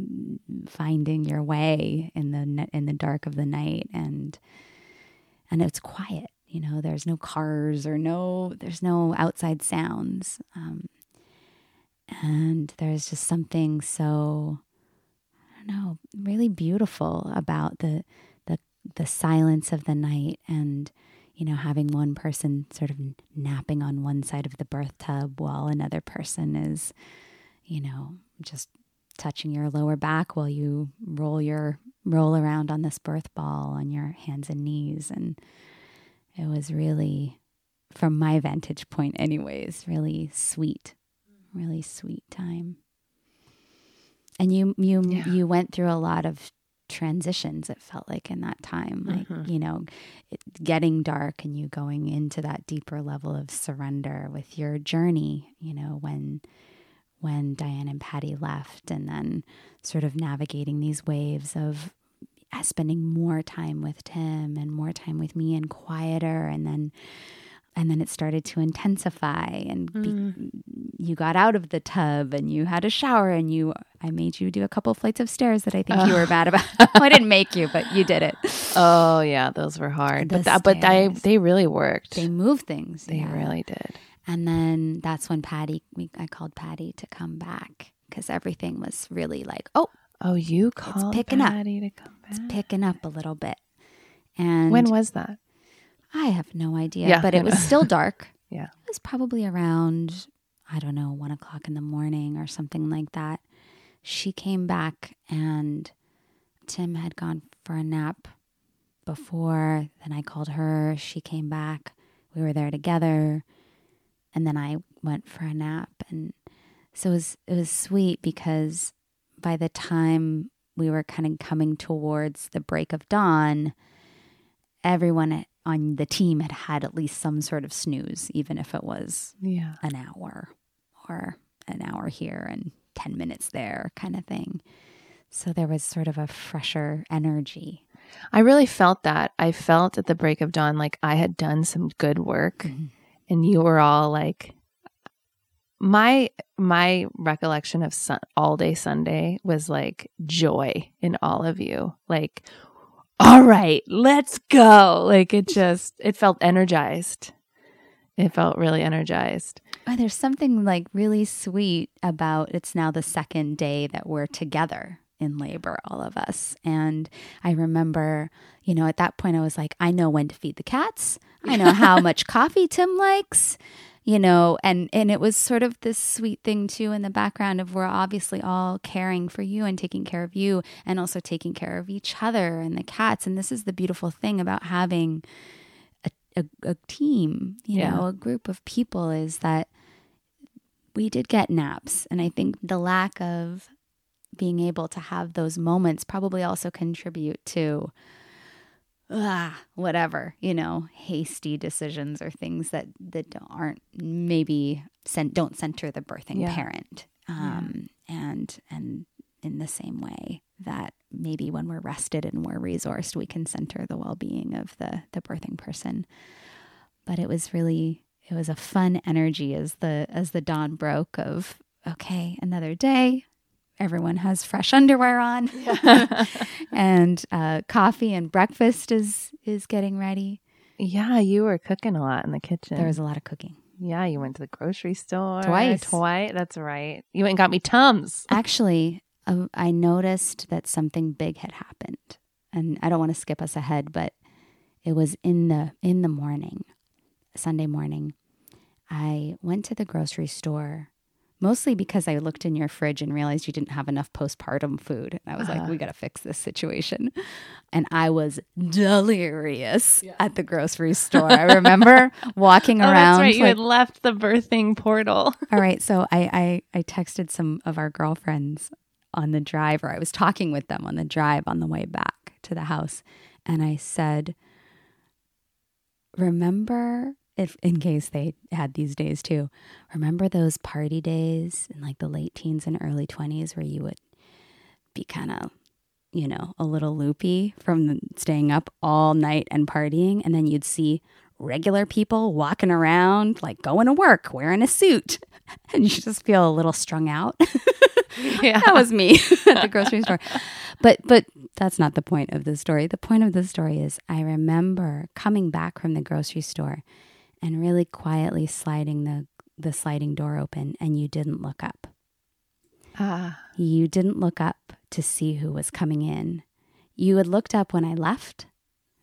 finding your way in the in the dark of the night and and it's quiet, you know, there's no cars or no there's no outside sounds. Um and there's just something so I don't know, really beautiful about the the the silence of the night and you know having one person sort of napping on one side of the birth tub while another person is you know just touching your lower back while you roll your roll around on this birth ball on your hands and knees and it was really from my vantage point anyways really sweet really sweet time and you you Yeah. you went through a lot of transitions it felt like in that time like Mhm. you know it, getting dark and you going into that deeper level of surrender with your journey you know when when Diane and Patty left and then sort of navigating these waves of spending more time with Tim and more time with me and quieter and then and then it started to intensify and be, mm. you got out of the tub and you had a shower and you I made you do a couple flights of stairs that I think you were mad about. I didn't make you, but you did it. Oh yeah, those were hard. The But that, but I, they really worked. They They, move things. yeah. really did. And then that's when Patty, we, I called Patty to come back because everything was really like, oh, Oh, you called picking up. Patty to come. It's picking up a little bit. And when was that? I have no idea, Yeah, but it was still dark. Yeah. It was probably around, I don't know, one o'clock in the morning or something like that. She came back and Tim had gone for a nap before. Then I called her. She came back. We were there together. And then I went for a nap. And so it was, it was sweet because by the time we were kind of coming towards the break of dawn, everyone on the team had had at least some sort of snooze, even if it was Yeah. an hour or an hour here and 10 minutes there kind of thing. So there was sort of a fresher energy. I really felt that. I felt at the break of dawn like I had done some good work Mhm. and you were all like my my recollection of sun, all day Sunday was like joy in all of you. Like all right, let's go. Like it just it felt energized. It felt really energized. Oh, there's something like really sweet about it's now the second day that we're together in labor, all of us. And I remember, you know, at that point, I was like, I know when to feed the cats. I know how much coffee Tim likes, you know, and and it was sort of this sweet thing too in the background of we're obviously all caring for you and taking care of you and also taking care of each other and the cats. And this is the beautiful thing about having a, a, a team, you Yeah. know, a group of people is that we did get naps. And I think the lack of being able to have those moments probably also contribute to ah, whatever, you know, hasty decisions or things that that aren't maybe cent- don't center the birthing Yeah. parent. Um and and in the same way that maybe when we're rested and we're resourced, we can center the well-being of the the birthing person. But it was really it was a fun energy as the as the dawn broke of okay, another day. Everyone has fresh underwear on, and uh, coffee and breakfast is is getting ready. Yeah, you were cooking a lot in the kitchen. There was a lot of cooking. yeah, you went to the grocery store Twice. Twice, that's right. You went and got me Tums. Actually, uh, I noticed that something big had happened, and I don't want to skip us ahead, but it was in the in the morning, Sunday morning. I went to the grocery store mostly because I looked in your fridge and realized you didn't have enough postpartum food. And I was like, Uh-huh. we got to fix this situation. And I was delirious at the grocery store. I remember walking Oh, around. that's right. You like- had left the birthing portal. all right. So I, I I texted some of our girlfriends on the drive, or I was talking with them on the drive on the way back to the house, and I said, "Remember." If in case they had these days too, remember those party days in like the late teens and early twenties where you would be kind of, you know, a little loopy from staying up all night and partying, and then you'd see regular people walking around, like going to work, wearing a suit, and you just feel a little strung out. yeah. that was me at the grocery store. But but that's not the point of the story. The point of the story is I remember coming back from the grocery store and really quietly sliding the the sliding door open and you didn't look up. Ah, You didn't look up to see who was coming in. You had looked up when I left,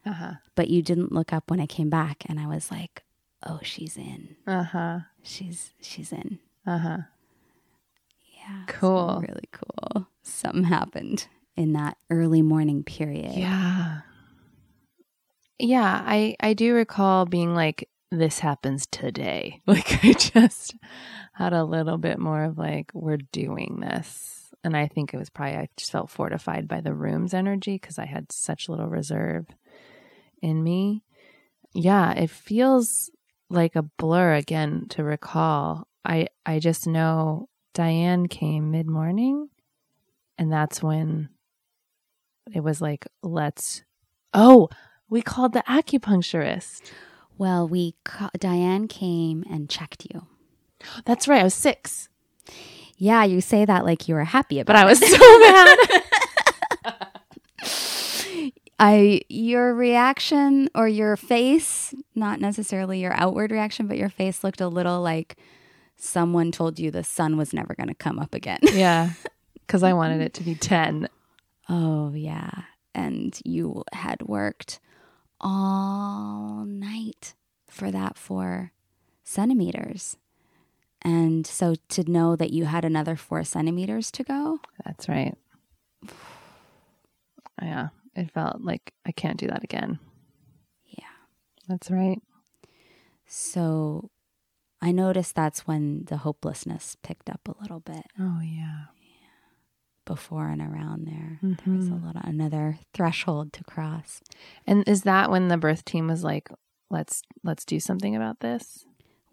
uh-huh. but you didn't look up when I came back and I was like, "Oh, she's in. Uh-huh. She's she's in." Uh-huh. Yeah. so Cool. really cool. Something happened in that early morning period. Yeah. Yeah, I I do recall being like this happens today. Like I just had a little bit more of like we're doing this. And I think it was probably, I just felt fortified by the room's energy because I had such little reserve in me. Yeah, it feels like a blur again to recall. I, I just know Diane came mid morning, and that's when it was like, let's, oh, we called the acupuncturist. Well, we ca- Diane came and checked you. That's right. I was six, Yeah, you say that like you were happy about but I was so mad. I your reaction or your face, not necessarily your outward reaction, but your face looked a little like someone told you the sun was never going to come up again. yeah, because I wanted it to be 10. oh, yeah. And you had worked all night for that 4 centimeters. And so to know that you had another 4 centimeters to go, That's right. Yeah, it felt like I can't do that again. yeah. That's right. So I noticed that's when the hopelessness picked up a little bit. Oh, yeah. Before and around there. There was a mm-hmm. little another threshold to cross. And is that when the birth team was like, let's let's do something about this?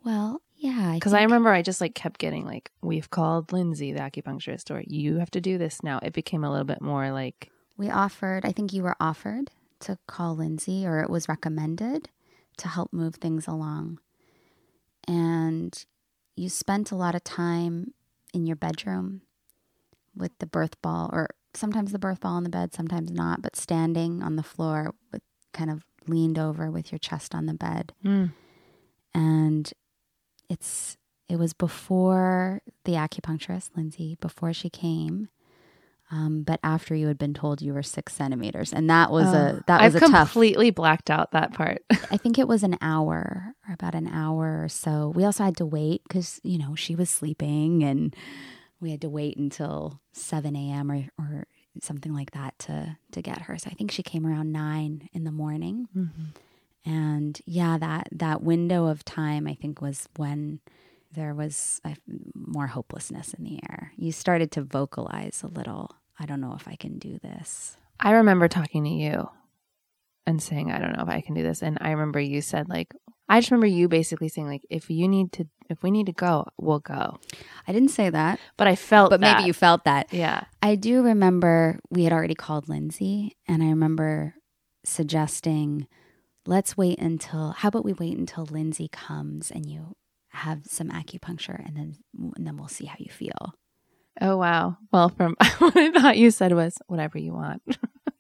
Well, yeah, Because I remember I just like kept getting like, we've called Lindsay, the acupuncturist, or you have to do this now. It became a little bit more like, we offered. I think you were offered to call Lindsay, or it was recommended to help move things along. And you spent a lot of time in your bedroom with the birth ball, or sometimes the birth ball on the bed, sometimes not, but standing on the floor with kind of leaned over with your chest on the bed. mm, and it's it was before the acupuncturist lindsay before she came um, but after you had been told you were six centimeters and that was a that was I've a tough completely blacked out that part. i think it was an hour or about an hour or so we also had to wait because you know she was sleeping and we had to wait until 7 a.m or, or something like that to to get her. So i think she came around 9 in the morning. And yeah that that window of time i think was when there was uh, more hopelessness in the air. You started to vocalize a little. I don't know if i can do this. I remember talking to you and saying, I don't know if I can do this. And I remember you said, like, I just remember you basically saying, like, if you need to, if we need to go, we'll go. i didn't say that But I felt but that. maybe you felt that yeah. i do remember we had already called lindsay and i remember suggesting let's wait until how about we wait until lindsay comes and you have some acupuncture and then and then we'll see how you feel Oh, wow. Well, from what I thought you said was whatever you want.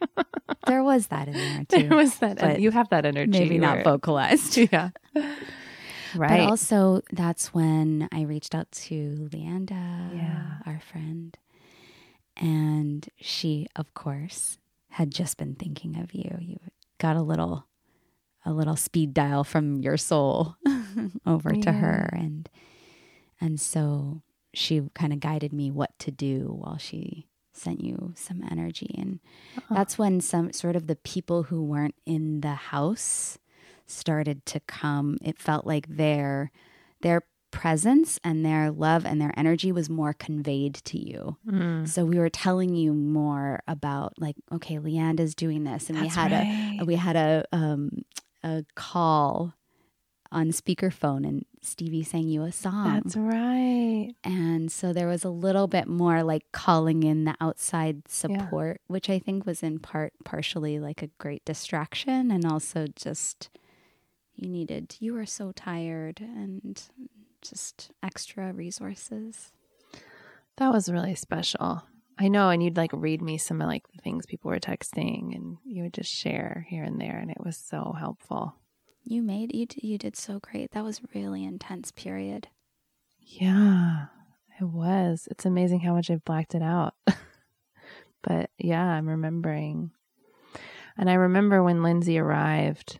there was that in there too there was that. you have that energy. maybe not where- vocalized Yeah. Right. But also, that's when I reached out to Leanda, Yeah. our friend. And she, of course, had just been thinking of you. You got a little a little speed dial from your soul over to her and and so she kind of guided me what to do while she sent you some energy and Uh-uh. that's when some sort of the people who weren't in the house started to come it felt like their their presence and their love and their energy was more conveyed to you Mm. so we were telling you more about like okay leanda's doing this and we had right. a we had a um a call on speakerphone and stevie sang you a song That's right. and so there was a little bit more like calling in the outside support, which I think was in part partially like a great distraction and also just you needed, you were so tired and just extra resources. That was really special. I know. And you'd like read me some of like the things people were texting and you would just share here and there. And it was so helpful. You made, you, you did so great. That was really intense period. Yeah, it was. It's amazing how much I've blacked it out. but yeah, I'm remembering. And I remember when Lindsay arrived,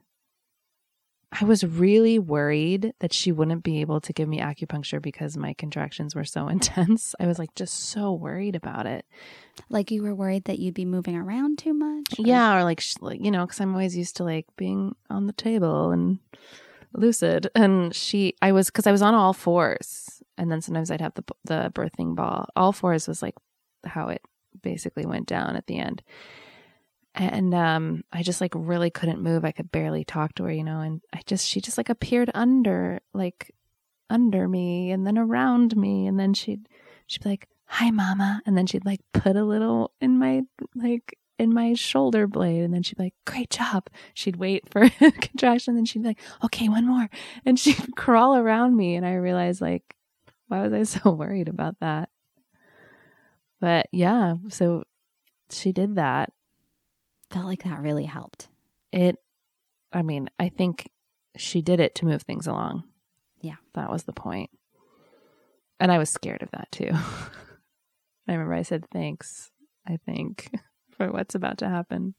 I was really worried that she wouldn't be able to give me acupuncture because my contractions were so intense. I was like just so worried about it. Like you were worried that you'd be moving around too much? or- Yeah, or like, like you know, because I'm always used to like being on the table and lucid. And she, I was because I was on all fours, and then sometimes I'd have the the birthing ball. All fours was like how it basically went down at the end. And um, I just like really couldn't move. I could barely talk to her, you know. And I just, she just like appeared under, like under me, and then around me, and then she'd, she'd be like, "Hi, mama," and then she'd like put a little in my like in my shoulder blade, and then she'd be like, "Great job." She'd wait for a contraction, and then she'd be like, "Okay, one more," and she'd crawl around me, and I realized like, why was I so worried about that? But yeah, so she did that. Felt like that really helped. It, I mean, I think she did it to move things along. Yeah. That was the point. And I was scared of that too. I remember I said thanks, I think, for what's about to happen.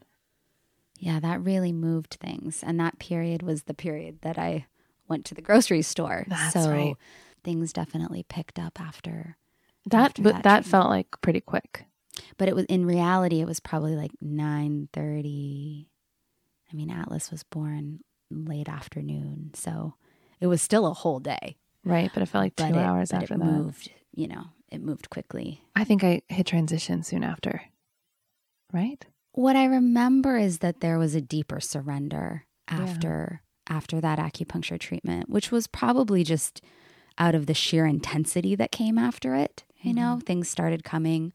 Yeah, that really moved things. And that period was the period that I went to the grocery store. That's so right. things definitely picked up after. That After but that that felt like pretty quick. But it was in reality it was probably like 9:30. I mean, Atlas was born late afternoon, so it was still a whole day. Right, but it felt like two but it, hours but after it that. moved, you know, it moved quickly. I think I hit transition soon after. Right? What I remember is that there was a deeper surrender Yeah. after after that acupuncture treatment, which was probably just out of the sheer intensity that came after it. You know, mm-hmm. things started coming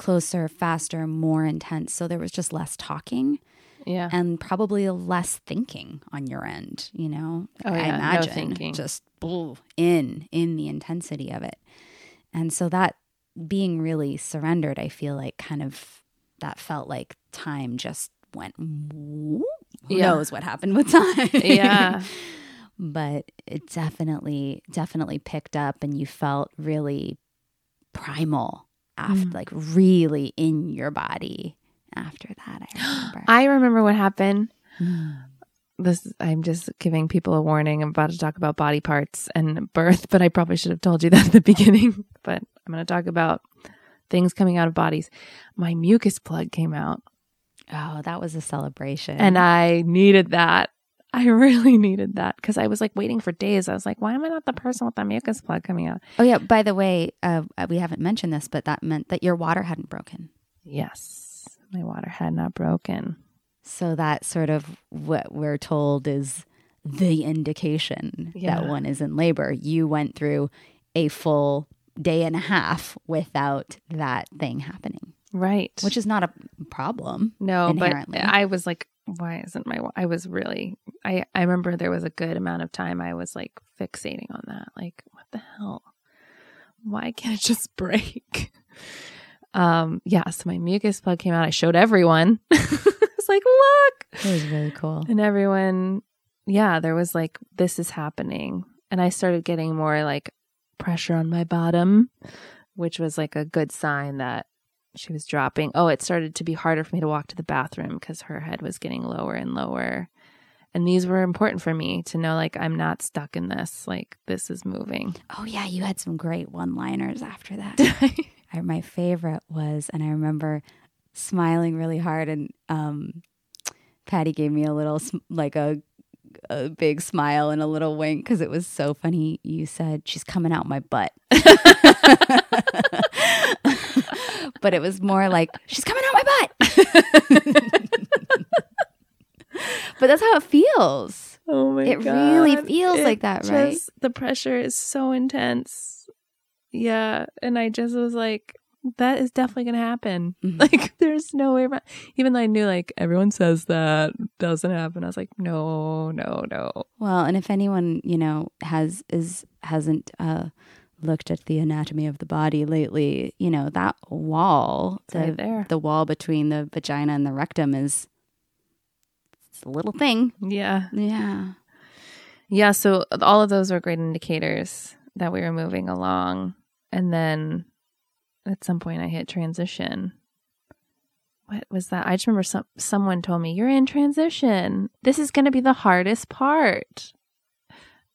closer, faster, more intense. So there was just less talking Yeah. and probably less thinking on your end, you know? Oh, I yeah, no imagine thinking. just in in the intensity of it. And so that being really surrendered, I feel like kind of that felt like time just went who Yeah. knows what happened with time. yeah. but it definitely definitely picked up and you felt really primal after Mm. like really in your body after that i remember I remember what happened. This I'm just giving people a warning. I'm about to talk about body parts and birth, but I probably should have told you that at the beginning. But I'm going to talk about things coming out of bodies. My mucus plug came out, oh that was a celebration and I needed that. I really needed that because I was like waiting for days. I was like, why am I not the person with the mucus plug coming out? oh yeah by the way uh, we haven't mentioned this but that meant that your water hadn't broken Yes, my water had not broken. so that sort of what we're told is the indication Yeah. that one is in labor you went through a full day and a half without that thing happening Right. which is not a problem. No, but. I was like, why isn't my? I was really. I I remember there was a good amount of time I was like fixating on that. Like, what the hell? Why can't it just break? Um. Yeah. So my mucus plug came out. I showed everyone. it's like, look, It was really cool. and everyone. Yeah, there was like, this is happening, and I started getting more like pressure on my bottom, which was like a good sign that she was dropping. Oh, it started to be harder for me to walk to the bathroom because her head was getting lower and lower. And these were important for me to know like I'm not stuck in this. Like this is moving. Oh yeah, you had some great one-liners after that. I my favorite was, and I remember smiling really hard, and um, Patty gave me a little like a a big smile and a little wink because it was so funny. You said she's coming out my butt, but it was more like she's coming out my butt. but that's how it feels. oh my god. It god. really feels like that, right? The pressure is so intense. Yeah, and I just was like that is definitely going to happen. Mhm. Like there's no way around. Even though I knew like everyone says that doesn't happen. I was like no, no, no. Well, and if anyone you know has is hasn't uh, looked at the anatomy of the body lately, you know that wall, It's the right there. the wall between the vagina and the rectum is it's a little thing. Yeah. Yeah. Yeah, so all of those were great indicators that we were moving along. And then at some point I hit transition. What was that? I just remember some someone told me, "You're in transition. This is going to be the hardest part."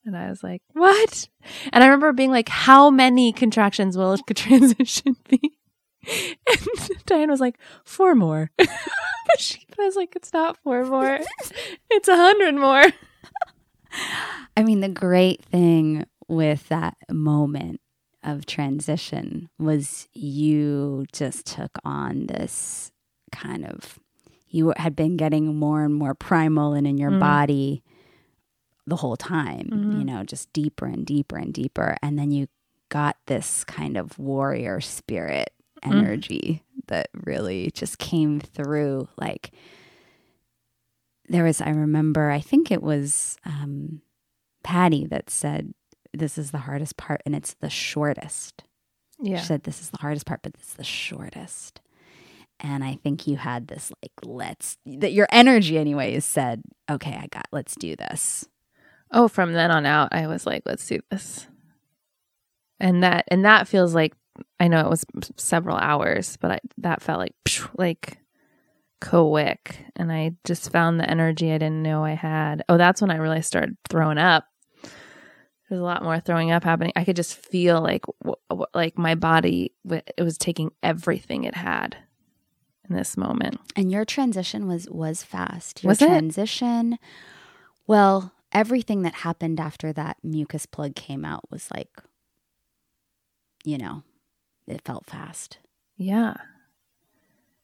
And I was like, "What?" And I remember being like, "How many contractions will a transition be?" And Diane was like, four more. but, she, I was like, it's not four more. it's a hundred more. I mean, the great thing with that moment of transition was you just took on this kind of you had been getting more and more primal and in your Mm. body the whole time, Mhm. you know, just deeper and deeper and deeper. And then you got this kind of warrior spirit Mm. energy that really just came through. Like, there was, I remember, I think it was um, Patty that said, This is the hardest part, and it's the shortest. Yeah. She said, This is the hardest part, but it's the shortest. And I think you had this, like, let's, that your energy, anyways, said, Okay, I got, let's do this. Oh, from then on out, I was like, let's do this. And that and that feels like I know it was several hours, but I, that felt like like quick. And I just found the energy I didn't know I had. Oh, that's when I really started throwing up. There's a lot more throwing up happening. I could just feel like w- w- like my body w- it was taking everything it had in this moment. And your transition was was fast. Your Was it? transition, well, everything that happened after that mucus plug came out was like, you know, it felt fast. Yeah.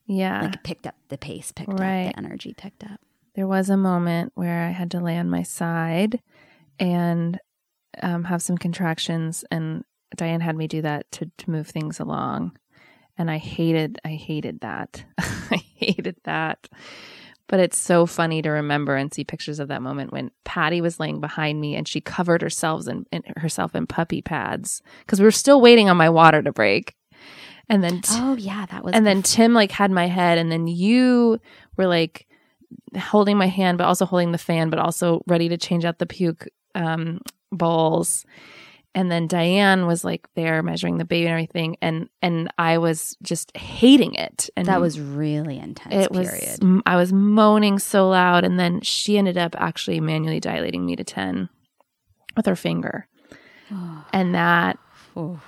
Yeah. Like it picked up the pace, picked up the energy, picked up. there was a moment where I had to lay on my side and um, have some contractions, and Diane had me do that to to move things along, and I hated I hated that I hated that. But it's so funny to remember and see pictures of that moment when Patty was laying behind me and she covered herself in, in herself in puppy pads because we were still waiting on my water to break, and then t- Oh yeah, that was and then Tim like had my head, and then you were like holding my hand, but also holding the fan, but also ready to change out the puke um, bowls. And then Diane was like there measuring the baby and everything, and and I was just hating it. And that was really intense. it was. period. m- I was moaning so loud, and then she ended up actually manually dilating me to ten with her finger, and that Oh,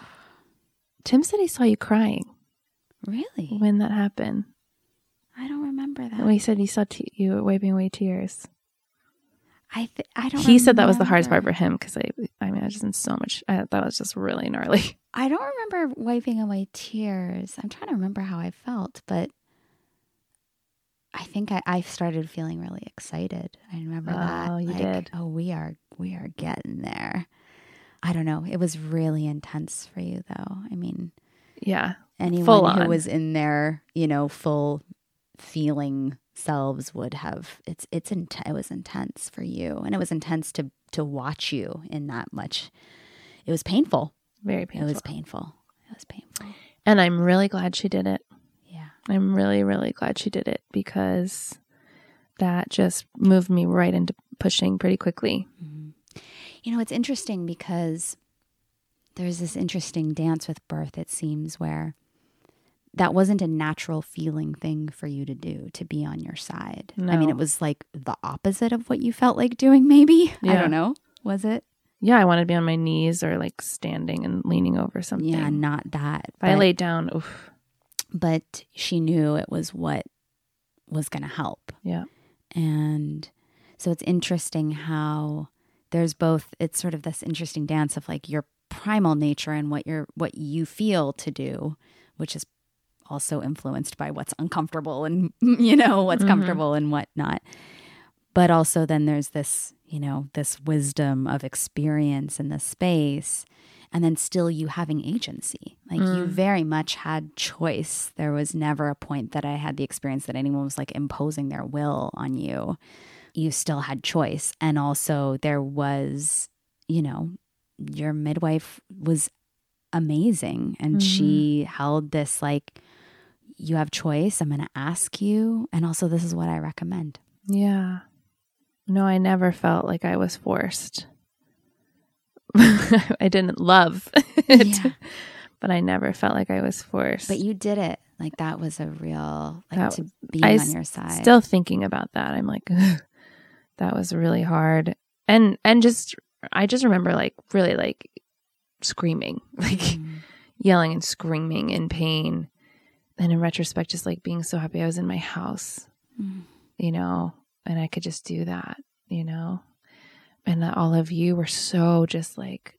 Tim said he saw you crying really? when that happened. I don't remember that. When he said he saw t- you wiping away tears. I th- I don't. He said that was the hardest part for him because I, I mean, I was in so much. I, that was just really gnarly. I don't remember wiping away tears. I'm trying to remember how I felt, but I think I, I started feeling really excited. I remember that. Oh, you like, did. Oh, we are we are getting there. I don't know. It was really intense for you, though. I mean, Yeah, anyone who was in there, you know, full feeling selves would have. It's it's int- it was intense for you, and it was intense to to watch you in that much. It was painful. very painful. It was painful. It was painful. and I'm really glad she did it. Yeah. I'm really, really glad she did it because that just moved me right into pushing pretty quickly. Mm-hmm. You know, it's interesting because there's this interesting dance with birth, it seems, where that wasn't a natural feeling thing for you to do, to be on your side. I mean, it was like the opposite of what you felt like doing, maybe. I don't know. Was it? Yeah, I wanted to be on my knees or like standing and leaning over something. Yeah, not that. if I but- laid down, oof. but she knew it was what was going to help. Yeah. And so it's interesting how there's both it's sort of this interesting dance of like your primal nature and what you're what you feel to do, which is also influenced by what's uncomfortable and you know what's Mhm. comfortable and what not. But also then there's this, you know, this wisdom of experience in the space and then still you having agency. Like you Mm. very much had choice. There was never a point that I had the experience that anyone was like imposing their will on you. You still had choice. And also there was, you know, your midwife was amazing and she held this like you have choice. I'm going to ask you and also this is what I recommend. Yeah. No, I never felt like I was forced. I didn't love it, Yeah. but I never felt like I was forced. But you did it. Like that was a real like That- to be on your side. Still thinking about that, I'm like, that was really hard, and and just I just remember like really like screaming, like Mm. yelling and screaming in pain, and in retrospect, just like being so happy I was in my house, Mm. you know, and I could just do that, you know, and that all of you were so just like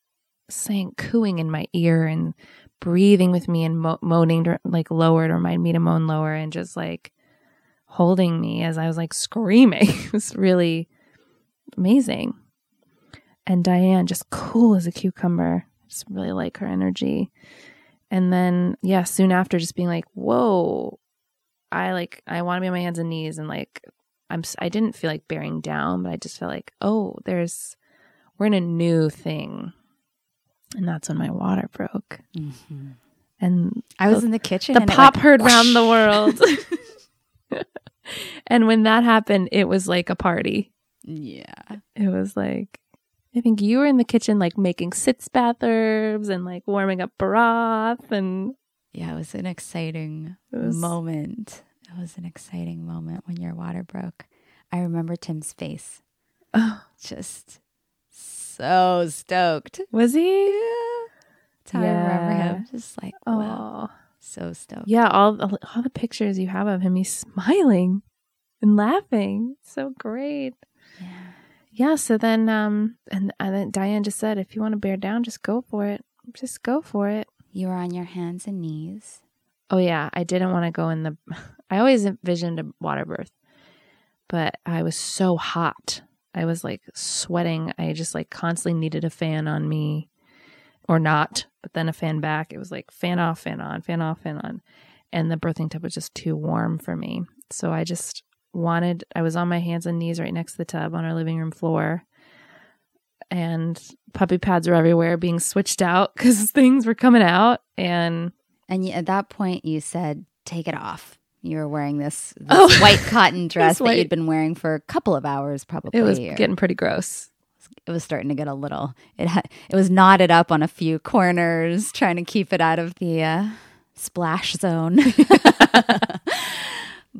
saying, cooing in my ear and breathing with me and mo- moaning to, like lower to remind me to moan lower and just like holding me as I was like screaming. it was really amazing. And Diane, just cool as a cucumber. Just really like her energy. And then, yeah, soon after, just being like, whoa, I like, I want to be on my hands and knees. And like, I'm, I didn't feel like bearing down, but I just felt like, oh, there's, we're in a new thing. And that's when my water broke. Mm-hmm. And I was in the kitchen. the pop heard round the world. and when that happened, it was like a party. Yeah. It was like, I think you were in the kitchen, like making sitz bath herbs and like warming up broth. And Yeah, it was an exciting it was, moment. It was an exciting moment when your water broke. I remember Tim's face. oh, Just so stoked. was he? That's how I remember him. Just like, wow, Oh, so stoked. yeah. All, all the pictures you have of him, he's smiling and laughing. So great. Yeah. Yeah. So then, um, and, and then Diane just said, if you want to bear down, just go for it. Just go for it. You were on your hands and knees. Oh yeah, I didn't want to go in the. I always envisioned a water birth, but I was so hot. I was like sweating. I just like constantly needed a fan on me, or not, but then a fan back. It was like fan off, fan on, fan off, fan on, and the birthing tub was just too warm for me. So I just wanted. I was on my hands and knees right next to the tub on our living room floor. And puppy pads were everywhere being switched out because things were coming out. And And at that point, you said, take it off. You were wearing this, this Oh. white cotton dress that white- you'd been wearing for a couple of hours, probably. it was or- getting pretty gross. it was starting to get a little. It had, it was knotted up on a few corners, trying to keep it out of the uh, splash zone.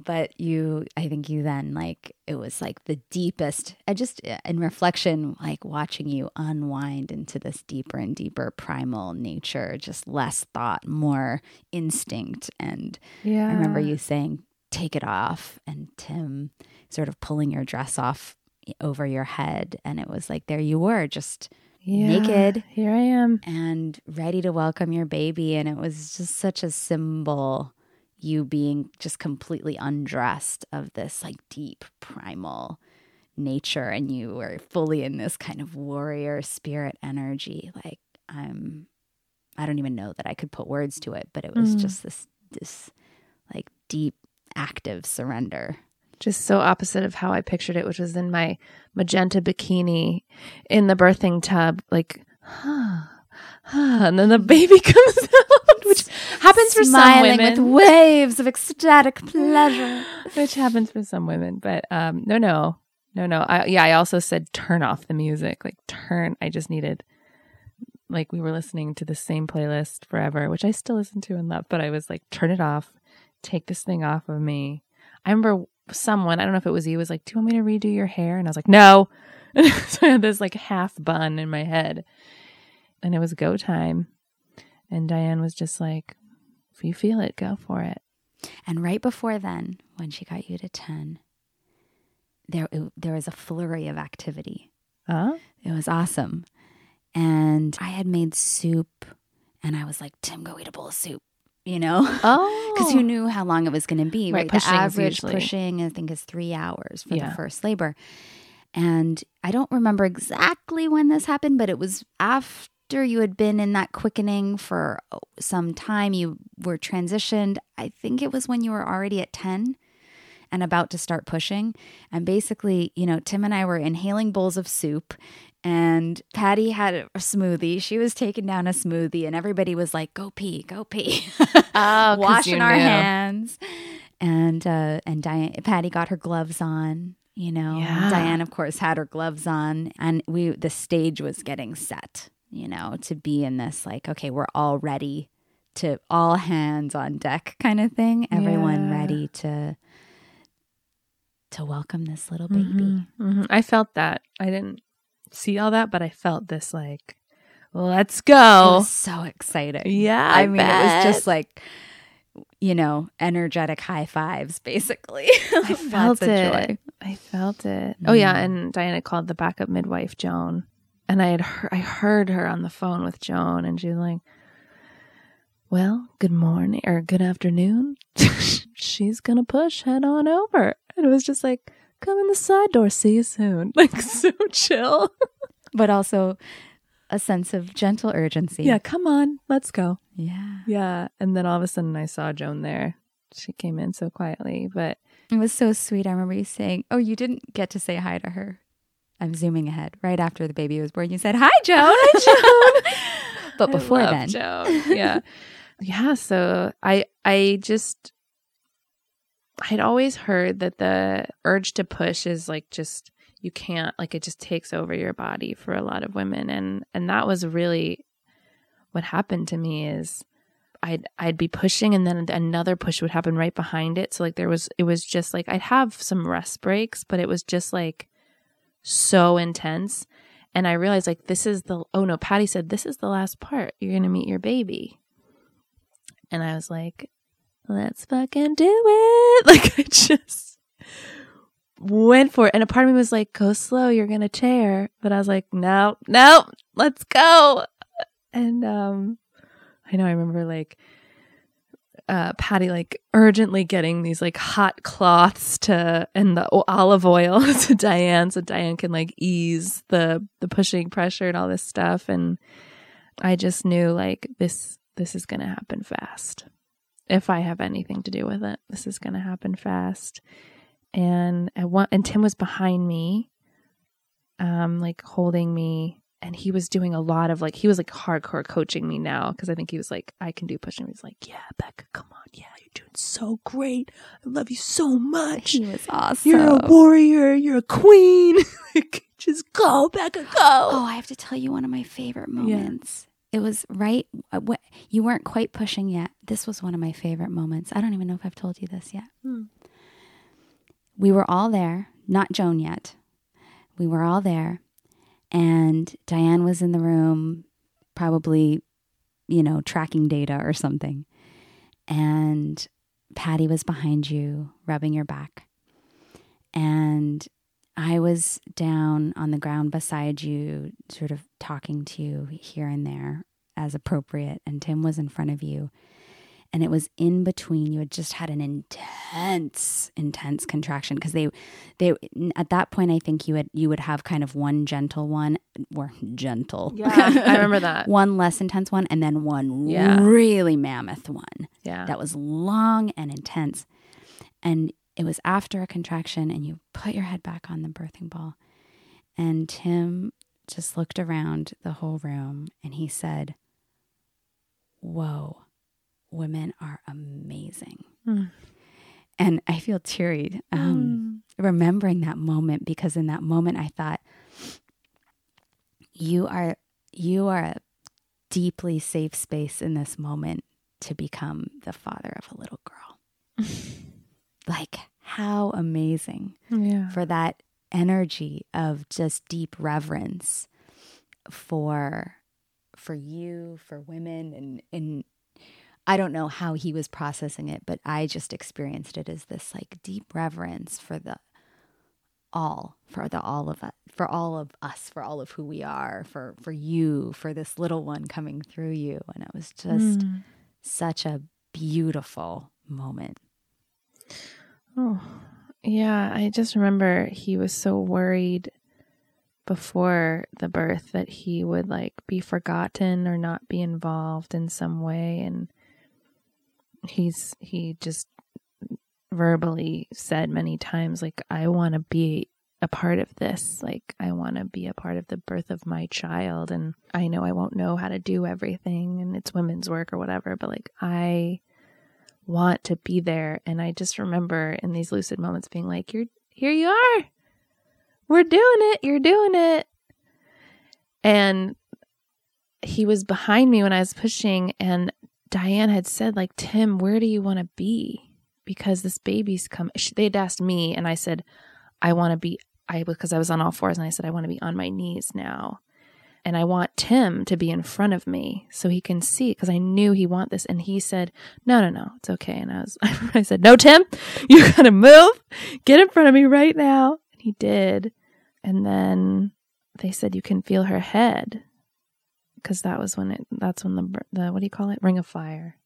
but you, I think you then like it was like the deepest. I just in reflection, like watching you unwind into this deeper and deeper primal nature, just less thought, more instinct, and Yeah. I remember you saying, take it off, and Tim sort of pulling your dress off over your head. And it was like, there you were, just naked. Here I am. and ready to welcome your baby. And it was just such a symbol, you being just completely undressed of this like deep primal nature. And you were fully in this kind of warrior spirit energy. Like, I'm, I don't even know that I could put words to it, but it was Mhm. just this, this like deep, active surrender. Just so opposite of how I pictured it, which was in my magenta bikini in the birthing tub, like, huh, and then the baby comes out, which happens for some women. with waves of ecstatic pleasure. which happens for some women, but um, no, no, no, no. I, yeah, I also said turn off the music, like turn. I just needed, like, we were listening to the same playlist forever, which I still listen to and love, but I was like, turn it off, take this thing off of me. I remember someone, I don't know if it was you, was like, do you want me to redo your hair? And I was like, no. so I had this like half bun in my head, and it was go time. And Diane was just like, if you feel it, go for it. And right before then, when she got you to 10, there, it, there was a flurry of activity. Huh? It was awesome. And I had made soup, and I was like, Tim, go eat a bowl of soup, you know? Oh, Because you knew how long it was going to be. Right, Right. The average usually- pushing, I think, is three hours for Yeah. the first labor. And I don't remember exactly when this happened, but it was after you had been in that quickening for oh, some time. You were transitioned. I think it was when you were already at 10 and about to start pushing. And basically, you know, Tim and I were inhaling bowls of soup. And Patty had a smoothie. She was taking down a smoothie, and everybody was like, "Go pee, go pee." Oh, washing our knew. hands. And uh and Diane Patty got her gloves on, you know. Yeah. Diane of course had her gloves on and we the stage was getting set, you know, to be in this like okay, we're all ready to all hands on deck kind of thing. Everyone Yeah. ready to to welcome this little baby. Mhm, mhm. I felt that. I didn't see all that, but I felt this like, let's go. was so exciting. yeah, I, mean, it was just like, you know, energetic high fives, basically. I felt it. joy. I felt it. Oh yeah, Mm. and Diana called the backup midwife Joan and I had heard, I heard her on the phone with Joan, and she was like, "Well, good morning or good afternoon. She's gonna push. Head on over." And it was just like, "Come in the side door. See you soon." Like so chill. But also a sense of gentle urgency. Yeah, come on, let's go. Yeah. Yeah, and then all of a sudden I saw Joan there. She came in so quietly, but It was so sweet. I remember you saying, Oh, you didn't get to say hi to her. I'm zooming ahead. Right after the baby was born, you said, Hi, Joan. Hi, Joan. but before then. Joan. Yeah. yeah, so I I just I'd always heard that the urge to push is like just you can't like it just takes over your body for a lot of women and and that was really what happened to me is I'd I'd be pushing and then another push would happen right behind it. So like there was it was just like I'd have some rest breaks, but it was just like so intense. And I realized like this is the oh no, Patty said this is the last part. You're gonna meet your baby. And I was like, let's fucking do it. Like I just went for it. And a part of me was like, go slow, you're gonna tear. But I was like, no, no, let's go. And um I know I remember like uh Patty like urgently getting these like hot cloths to and the olive oil to Diane so Diane can like ease the the pushing pressure and all this stuff and I just knew like this this is going to happen fast. If I have anything to do with it, this is going to happen fast. And I want and Tim was behind me um like holding me and he was doing a lot of like he was like hardcore coaching me now because I think he was like I can do pushing. He's like, yeah, Becca, come on, yeah, you're doing so great. I love you so much. He was awesome. You're a warrior. You're a queen. like, just go, Becca, go. Oh, I have to tell you one of my favorite moments. It was right. uh, What you weren't quite pushing yet. This was one of my favorite moments. I don't even know if I've told you this yet. Hmm. We were all there, not Joan yet. We were all there, and Diane was in the room, probably, you know, tracking data or something. And Patty was behind you, rubbing your back. And I was down on the ground beside you, sort of talking to you here and there as appropriate. And Tim was in front of you. And it was in between. You had just had an intense, intense contraction because they, they at that point, I think you had you would have kind of one gentle one, or gentle, Yeah, I remember that. one less intense one, and then one Yeah. really mammoth one Yeah. that was long and intense. And it was after a contraction, and you put your head back on the birthing ball. And Tim just looked around the whole room and he said, Whoa, women are amazing. Mm. And I feel teary um, remembering that moment because in that moment I thought, you are you are a deeply safe space in this moment to become the father of a little girl. like how amazing yeah. for that energy of just deep reverence for for you, for women and and I don't know how he was processing it, but I just experienced it as this like deep reverence for the all, for the all of us, for all of us, for all of who we are, for for you, for this little one coming through you, and it was just Mm. such a beautiful moment. Oh, yeah. I just remember he was so worried before the birth that he would like be forgotten or not be involved in some way. And he's, he just verbally said many times, like, I want to be a part of this. Like, I want to be a part of the birth of my child. And I know I won't know how to do everything and it's women's work or whatever, but like, I want to be there. And I just remember in these lucid moments being like, You're here you are. We're doing it. You're doing it. And he was behind me when I was pushing, and Diane had said, like, Tim, where do you want to be? Because this baby's come. sh- They had asked me, and I said, I want to be, I because I was on all fours, and I said, I want to be on my knees now. And I want Tim to be in front of me so he can see because I knew he want this. And he said, No, no, no, it's okay. And I was, I said, No, Tim, you gotta move. Get in front of me right now. And he did. And then they said you can feel her head because that was when it that's when the the what do you call it? Ring of fire.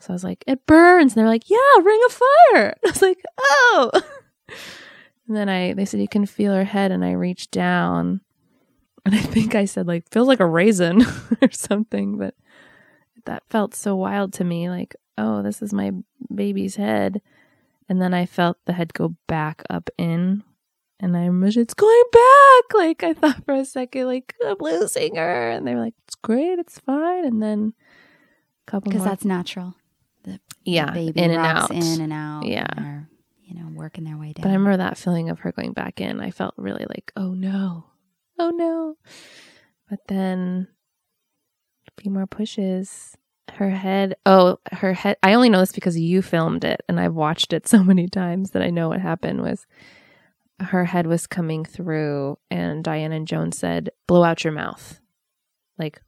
So i was like it burns. And they're like yeah ring of fire. I was like oh. And then i they said you can feel her head. And i reached down. And i think i said like feels like a raisin or something. But that felt so wild to me like oh this is my baby's head. And then i felt the head go back up in and I was it's going back. Like I thought for a second, like I'm losing her, and they were like, "It's great, it's fine." And then a couple Because that's natural. The, yeah, the baby in and out, in and out. Yeah. and they're, you know, working their way down. But I remember that feeling of her going back in. I felt really like, "Oh no, oh no." But then a few more pushes. Her head, oh, her head. I only know this because you filmed it, and I've watched it so many times that I know what happened was her head was coming through and Diana and Joan said, blow out your mouth. Like,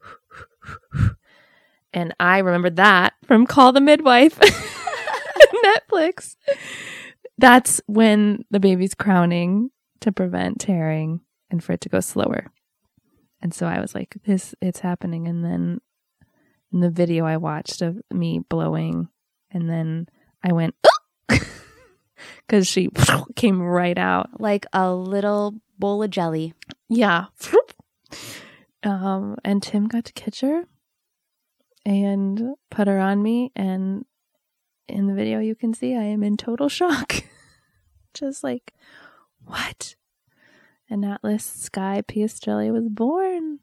and I remembered that from Call the Midwife, Netflix. That's when the baby's crowning to prevent tearing and for it to go slower. And so I was like, this, it's happening. And then in the video I watched of me blowing, and then I went, because she came right out. like a little bowl of jelly. Yeah. Um, and Tim got to catch her and put her on me. And in the video, you can see I am in total shock. Just like, what? And Atlas Sky Piastrelli was born.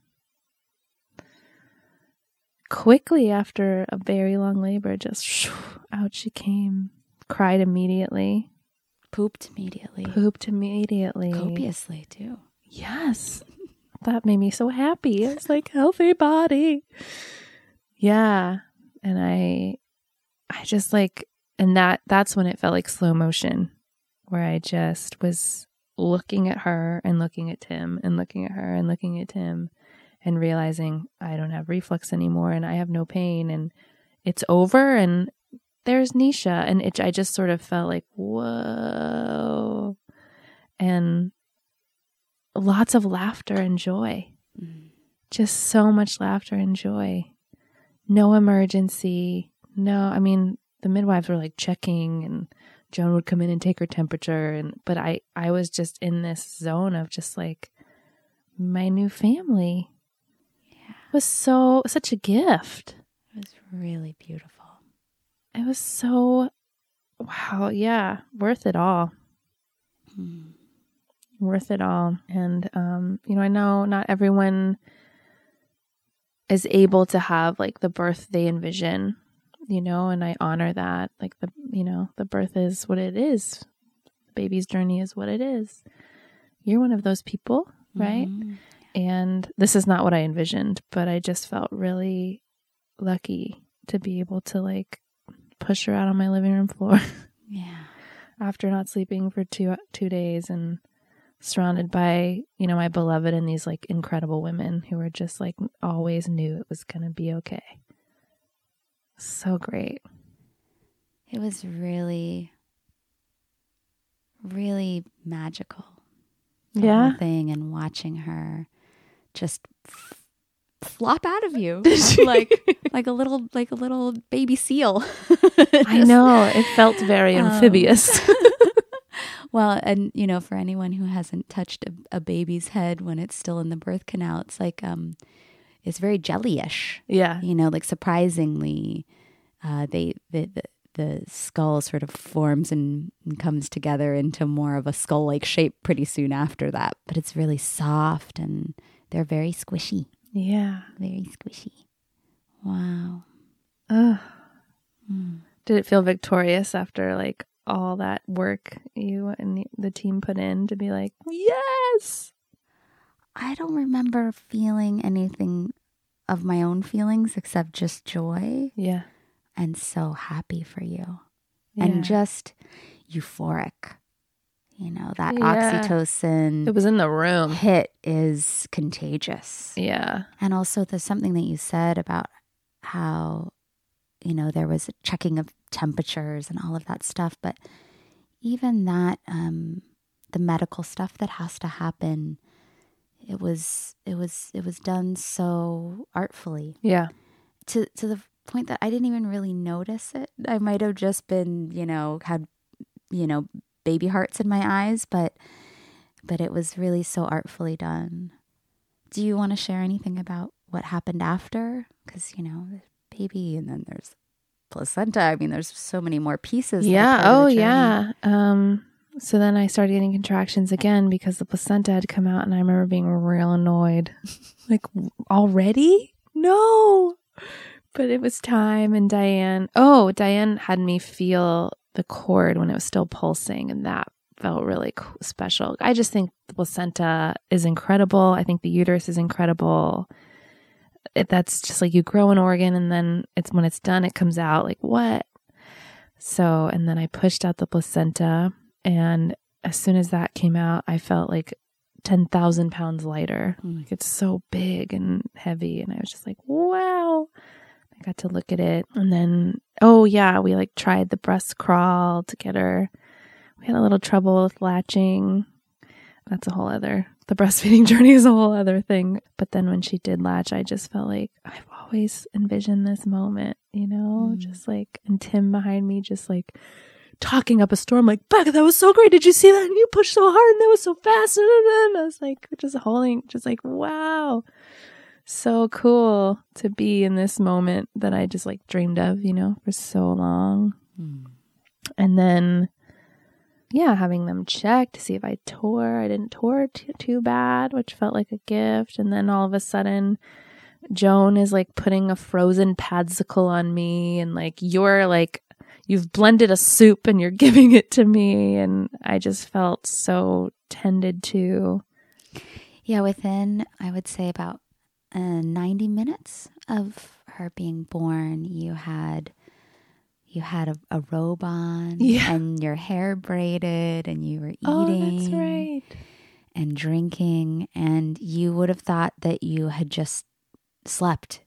Quickly after a very long labor, just out she came. Cried immediately. Pooped immediately. Pooped immediately. Copiously, too. Yes. That made me so happy. It's like healthy body. Yeah. And I I just like and that that's when it felt like slow motion where I just was looking at her and looking at Tim and looking at her and looking at Tim and realizing I don't have reflux anymore and I have no pain and it's over and there's Nisha and it I just sort of felt like whoa and lots of laughter and joy. Mm. Just so much laughter and joy. No emergency. No, I mean, the midwives were like checking and Joan would come in and take her temperature and but I I was just in this zone of just like my new family Yeah. was so such a gift. It was really beautiful. It was so wow, yeah, worth it all. Mm. worth it all. And um, you know, I know not everyone is able to have like the birth they envision, you know, and I honor that. Like the you know, the birth is what it is. The baby's journey is what it is. You're one of those people, right? Mhm. And this is not what I envisioned, but I just felt really lucky to be able to like push her out on my living room floor. Yeah. after not sleeping for two two days and surrounded by you know my beloved and these like incredible women who were just like always knew it was gonna be okay so great It was really, really magical. the Yeah? thing and watching her just f- flop out of you like like a little like a little baby seal. i know it felt very Um, amphibious well, and you know, for anyone who hasn't touched a, a baby's head when it's still in the birth canal, it's like um, it's very jellyish. yeah You know, like surprisingly, uh, they the, the the skull sort of forms and, and comes together into more of a skull like shape pretty soon after that. But it's really soft and they're very squishy, yeah very squishy. Wow. Ugh. Mm. did it feel victorious after like all that work you and the- the team put in to be like yes I don't remember feeling anything of my own feelings except just joy yeah and so happy for you Yeah. and just euphoric. You know, that Yeah. oxytocin it was in the room hit is contagious. yeah And also, there's something that you said about how, you know, there was a checking of temperatures and all of that stuff. But even that, um, the medical stuff that has to happen it was it was it was done so artfully Yeah. to to the point that I didn't even really notice it. I might have just been, you know, had you know, baby hearts in my eyes, but but it was really so artfully done. Do you want to share anything about what happened after? Cuz you know, baby and then there's placenta. I mean, there's so many more pieces. Yeah. Oh, yeah. Um, so then I started getting contractions again because the placenta had come out, and I remember being real annoyed. like, already? No. But it was time, and Diane, oh, Diane had me feel the cord when it was still pulsing, and that felt really special. I just think the placenta is incredible. I think the uterus is incredible. It, that's just like you grow an organ, and then it's when it's done, it comes out. Like, what? So, and then I pushed out the placenta. And as soon as that came out, I felt like 10,000 pounds lighter. Mm. Like it's so big and heavy. And I was just like, wow. I got to look at it. And then, oh, yeah, we like tried the breast crawl to get her. We had a little trouble with latching. That's a whole other, the breastfeeding journey is a whole other thing. But then when she did latch, I just felt like I've always envisioned this moment, you know, Mm. just like, and Tim behind me, just like, talking up a storm like Becca, that was so great. Did you see that? And you pushed so hard and that was so fast. And I was like just holding, just like, wow. So cool to be in this moment that I just like dreamed of, you know, for so long. Mm. And then yeah, having them check to see if I tore. I didn't tore t- too bad, which felt like a gift. And then all of a sudden, Joan is like putting a frozen padsicle on me, and like you're like you've blended a soup and you're giving it to me, and I just felt so tended to. Yeah, within I would say about uh, 90 minutes of her being born, you had you had a, a robe on Yeah. and your hair braided and you were eating Oh, that's right. and drinking and you would have thought that you had just slept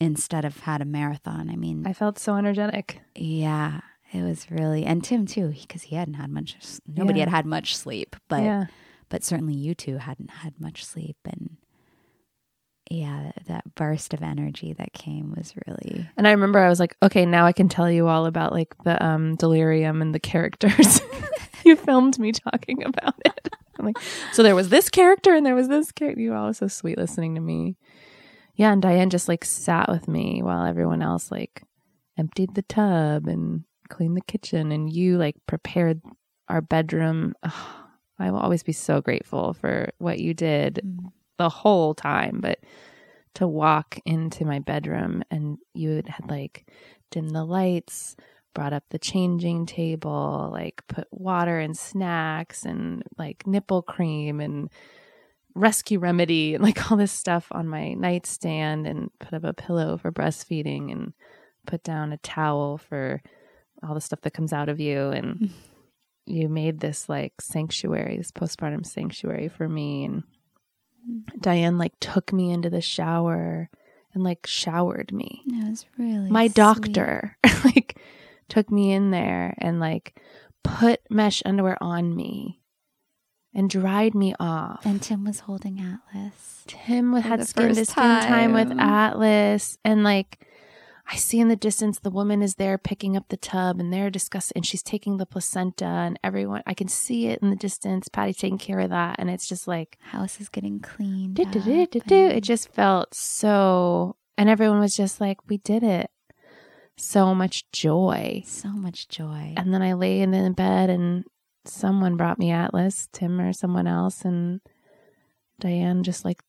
instead of had a marathon. I mean, I felt so energetic. yeah, it was really and Tim too because he hadn't had much nobody Yeah. had had much sleep, but yeah, but certainly you two hadn't had much sleep and yeah that burst of energy that came was really and I remember I was like, okay, now I can tell you all about like the um delirium and the characters. you filmed me talking about it. I'm like, so there was this character and there was this character. You were all so sweet listening to me. Yeah, and Diane just like sat with me while everyone else like emptied the tub and cleaned the kitchen, and you like prepared our bedroom. I will always be so grateful for what you did the whole time, but to walk into my bedroom and you had like dimmed the lights, brought up the changing table, like put water and snacks and like nipple cream and rescue remedy and like all this stuff on my nightstand and put up a pillow for breastfeeding and put down a towel for all the stuff that comes out of you. And mm. you made this like sanctuary, this postpartum sanctuary for me. And Diane like took me into the shower and like showered me. it was really My sweet. doctor like took me in there and like put mesh underwear on me and dried me off. and tim was holding atlas Tim had skin to skin time with. Atlas and like I see in the distance the woman is there picking up the tub and they're discussing and she's taking the placenta and everyone I can see it in the distance. Patty's taking care of that and it's just like house is getting cleaned do, do, do, do, do. It just felt so, and everyone was just like, we did it. So much joy. so much joy And then I lay in the bed and someone brought me Atlas, Tim or someone else, and Diane just like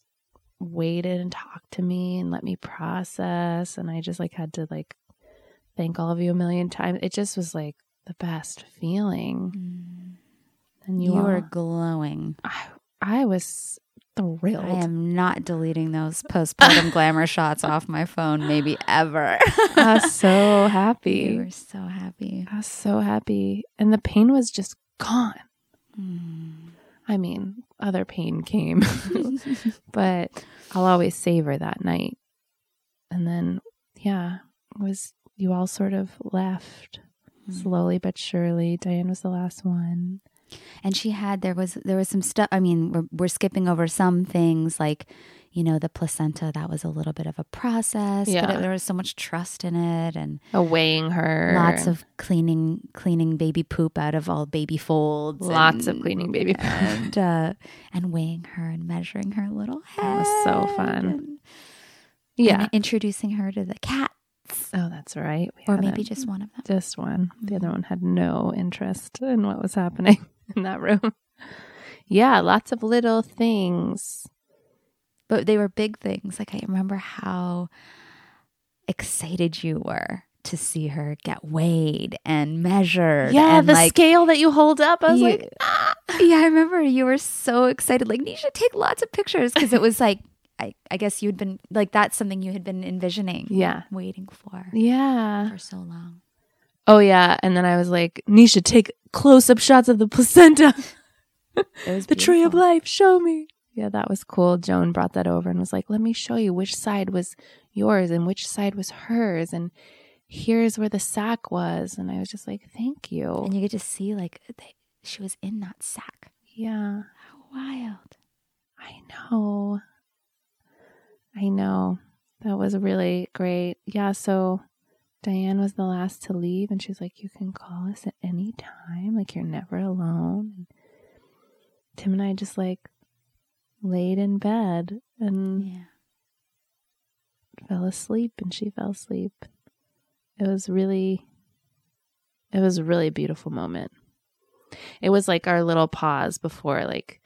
waited and talked to me and let me process. And I just like had to like thank all of you a million times. It just was like the best feeling. Mm. And you, you, were glowing I, I was thrilled. I am not deleting those postpartum glamour shots off my phone, maybe ever. I was so you happy. were so happy. I was so happy. And the pain was just gone. Mm. I mean, other pain came, but I'll always savor that night. And then, yeah, was you all sort of left Mm. slowly but surely. Diane was the last one. And she had there was there was some stuff. I mean, we're we're skipping over some things like, you know, the placenta. That was a little bit of a process, Yeah. but it, there was so much trust in it, and Weighing her. lots of cleaning cleaning baby poop out of all baby folds. lots of cleaning baby. and uh, and weighing her and measuring her little head. That was so fun. and- yeah. and introducing her to the cats, oh, that's right. We or maybe a- just one of them. just one. The other one had no interest in what was happening in that room. Yeah, lots of little things. but they were big things. Like I remember how excited you were to see her get weighed and measured. Yeah, and the like, scale that you hold up. I was you- like, ah. yeah, I remember you were so excited. Like Nisha, take lots of pictures because it was like, I, I guess you'd been like that's something you had been envisioning, yeah, waiting for yeah. for so long. Oh yeah, and then I was like, Nisha, take close-up shots of the placenta. It was the tree of life. Show me. Yeah, that was cool. Joan brought that over and was like, "Let me show you which side was yours and which side was hers, and here's where the sack was." And I was just like, "Thank you." and you get to see like they, she was in that sack. yeah, How wild! I know. I know. That was really great. Yeah, so Diane was the last to leave and she's like, You can call us at any time. Like you're never alone. And Tim and I just like laid in bed and Yeah, fell asleep and she fell asleep. It was really it was a really beautiful moment. It was like our little pause before like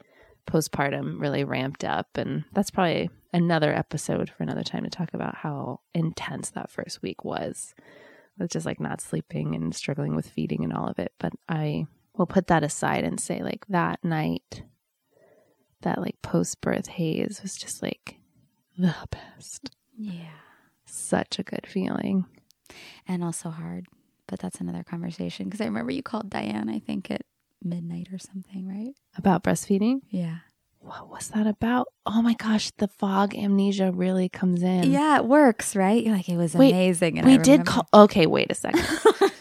postpartum really ramped up and that's probably another episode for another time to talk about how intense that first week was. It was just like not sleeping and struggling with feeding and all of it, but I will put that aside and say like that night that like post birth haze was just like the best yeah, such a good feeling. and also hard. But that's another conversation because I remember you called Diane. I think at midnight or something, right? About breastfeeding? Yeah. What was that about? Oh my gosh, the fog amnesia really comes in. Yeah, it works, right? You're like, it was Wait, amazing. And we did call. Okay, wait a second.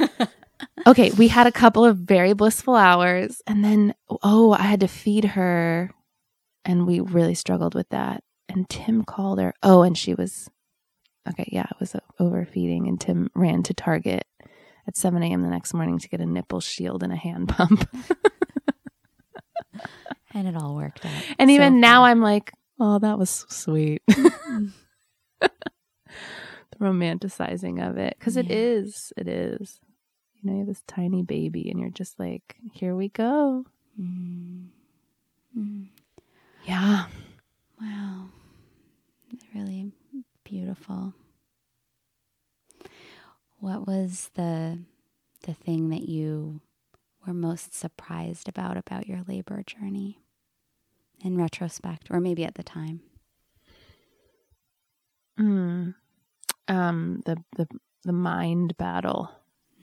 okay, we had a couple of very blissful hours, and then oh, I had to feed her, and we really struggled with that. And Tim called her. Oh, and she was okay. Yeah, it was overfeeding, and Tim ran to Target at 7 a.m. the next morning to get a nipple shield and a hand pump. and it all worked out. And So even now. I'm like, oh, that was so sweet. the romanticizing of it. Because it Yeah. is. It is. You know, you have this tiny baby, and you're just like, here we go. Mm. Mm. Yeah. Wow. Really beautiful. What was the the thing that you were most surprised about about your labor journey in retrospect or maybe at the time? Mm. Um, the, the, the mind battle.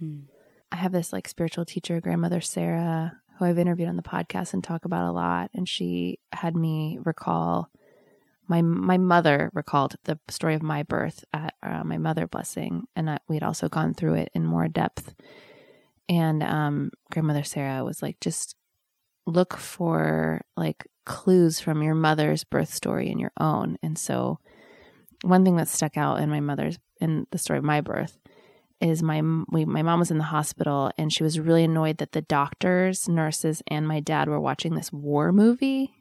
Mm. I have this like spiritual teacher, grandmother Sarah, who I've interviewed on the podcast and talk about a lot. And she had me recall my my mother recalled the story of my birth at uh, my mother blessing, and I, we had also gone through it in more depth. And um, grandmother Sarah was like, just look for like clues from your mother's birth story and your own. And so, one thing that stuck out in my mother's in the story of my birth is my we, my mom was in the hospital and she was really annoyed that the doctors, nurses, and my dad were watching this war movie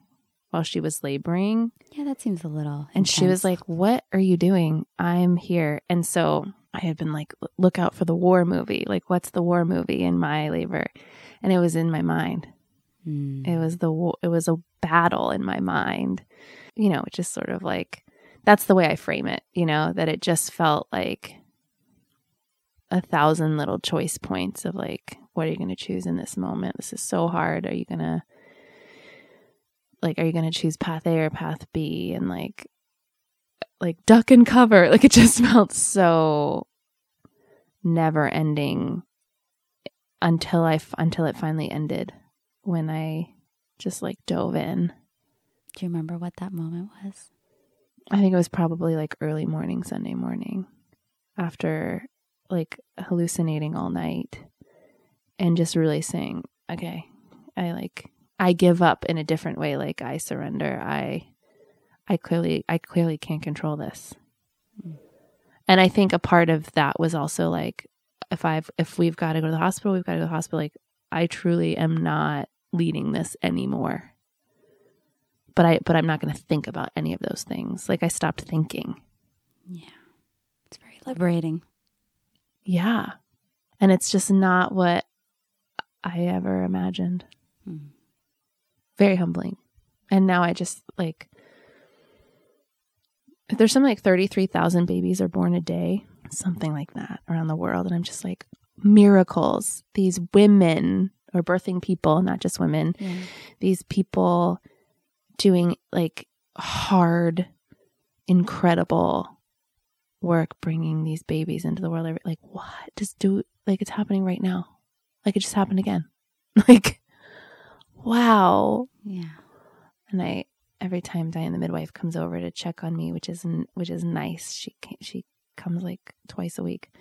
while she was laboring. Yeah, that seems a little. And she was like, "What are you doing? I'm here." And so I had been like, "Look out for the war movie. Like, what's the war movie in my labor?" And it was in my mind. Mm. It was the it was a battle in my mind. You know, just sort of like that's the way I frame it. You know, that it just felt like a thousand little choice points of like, what are you going to choose in this moment? This is so hard. Are you going to like, are you going to choose path A or path B? And like, like duck and cover. Like it just felt so never ending until I until it finally ended when I just like dove in. Do you remember what that moment was? I think it was probably like early morning Sunday morning after like hallucinating all night and just really saying, okay, I like I give up in a different way. Like I surrender. I I clearly I clearly can't control this. And I think a part of that was also like if I've if we've got to go to the hospital, we've got to go to the hospital. Like I truly am not leading this anymore. But I but I'm not going to think about any of those things. Like I stopped thinking. Yeah. It's very liberating. Yeah. And it's just not what I ever imagined. Mm. Very humbling. And now I just like there's something like 33,000 babies are born a day, something like that around the world and I'm just like miracles. These women or birthing people, not just women. Yeah. These people doing like hard incredible work bringing these babies into the world. Like, what? Just do like it's happening right now. Like it just happened again. Like, wow. Yeah. And I every time Diane the midwife comes over to check on me, which is which is nice. She she comes like twice a week.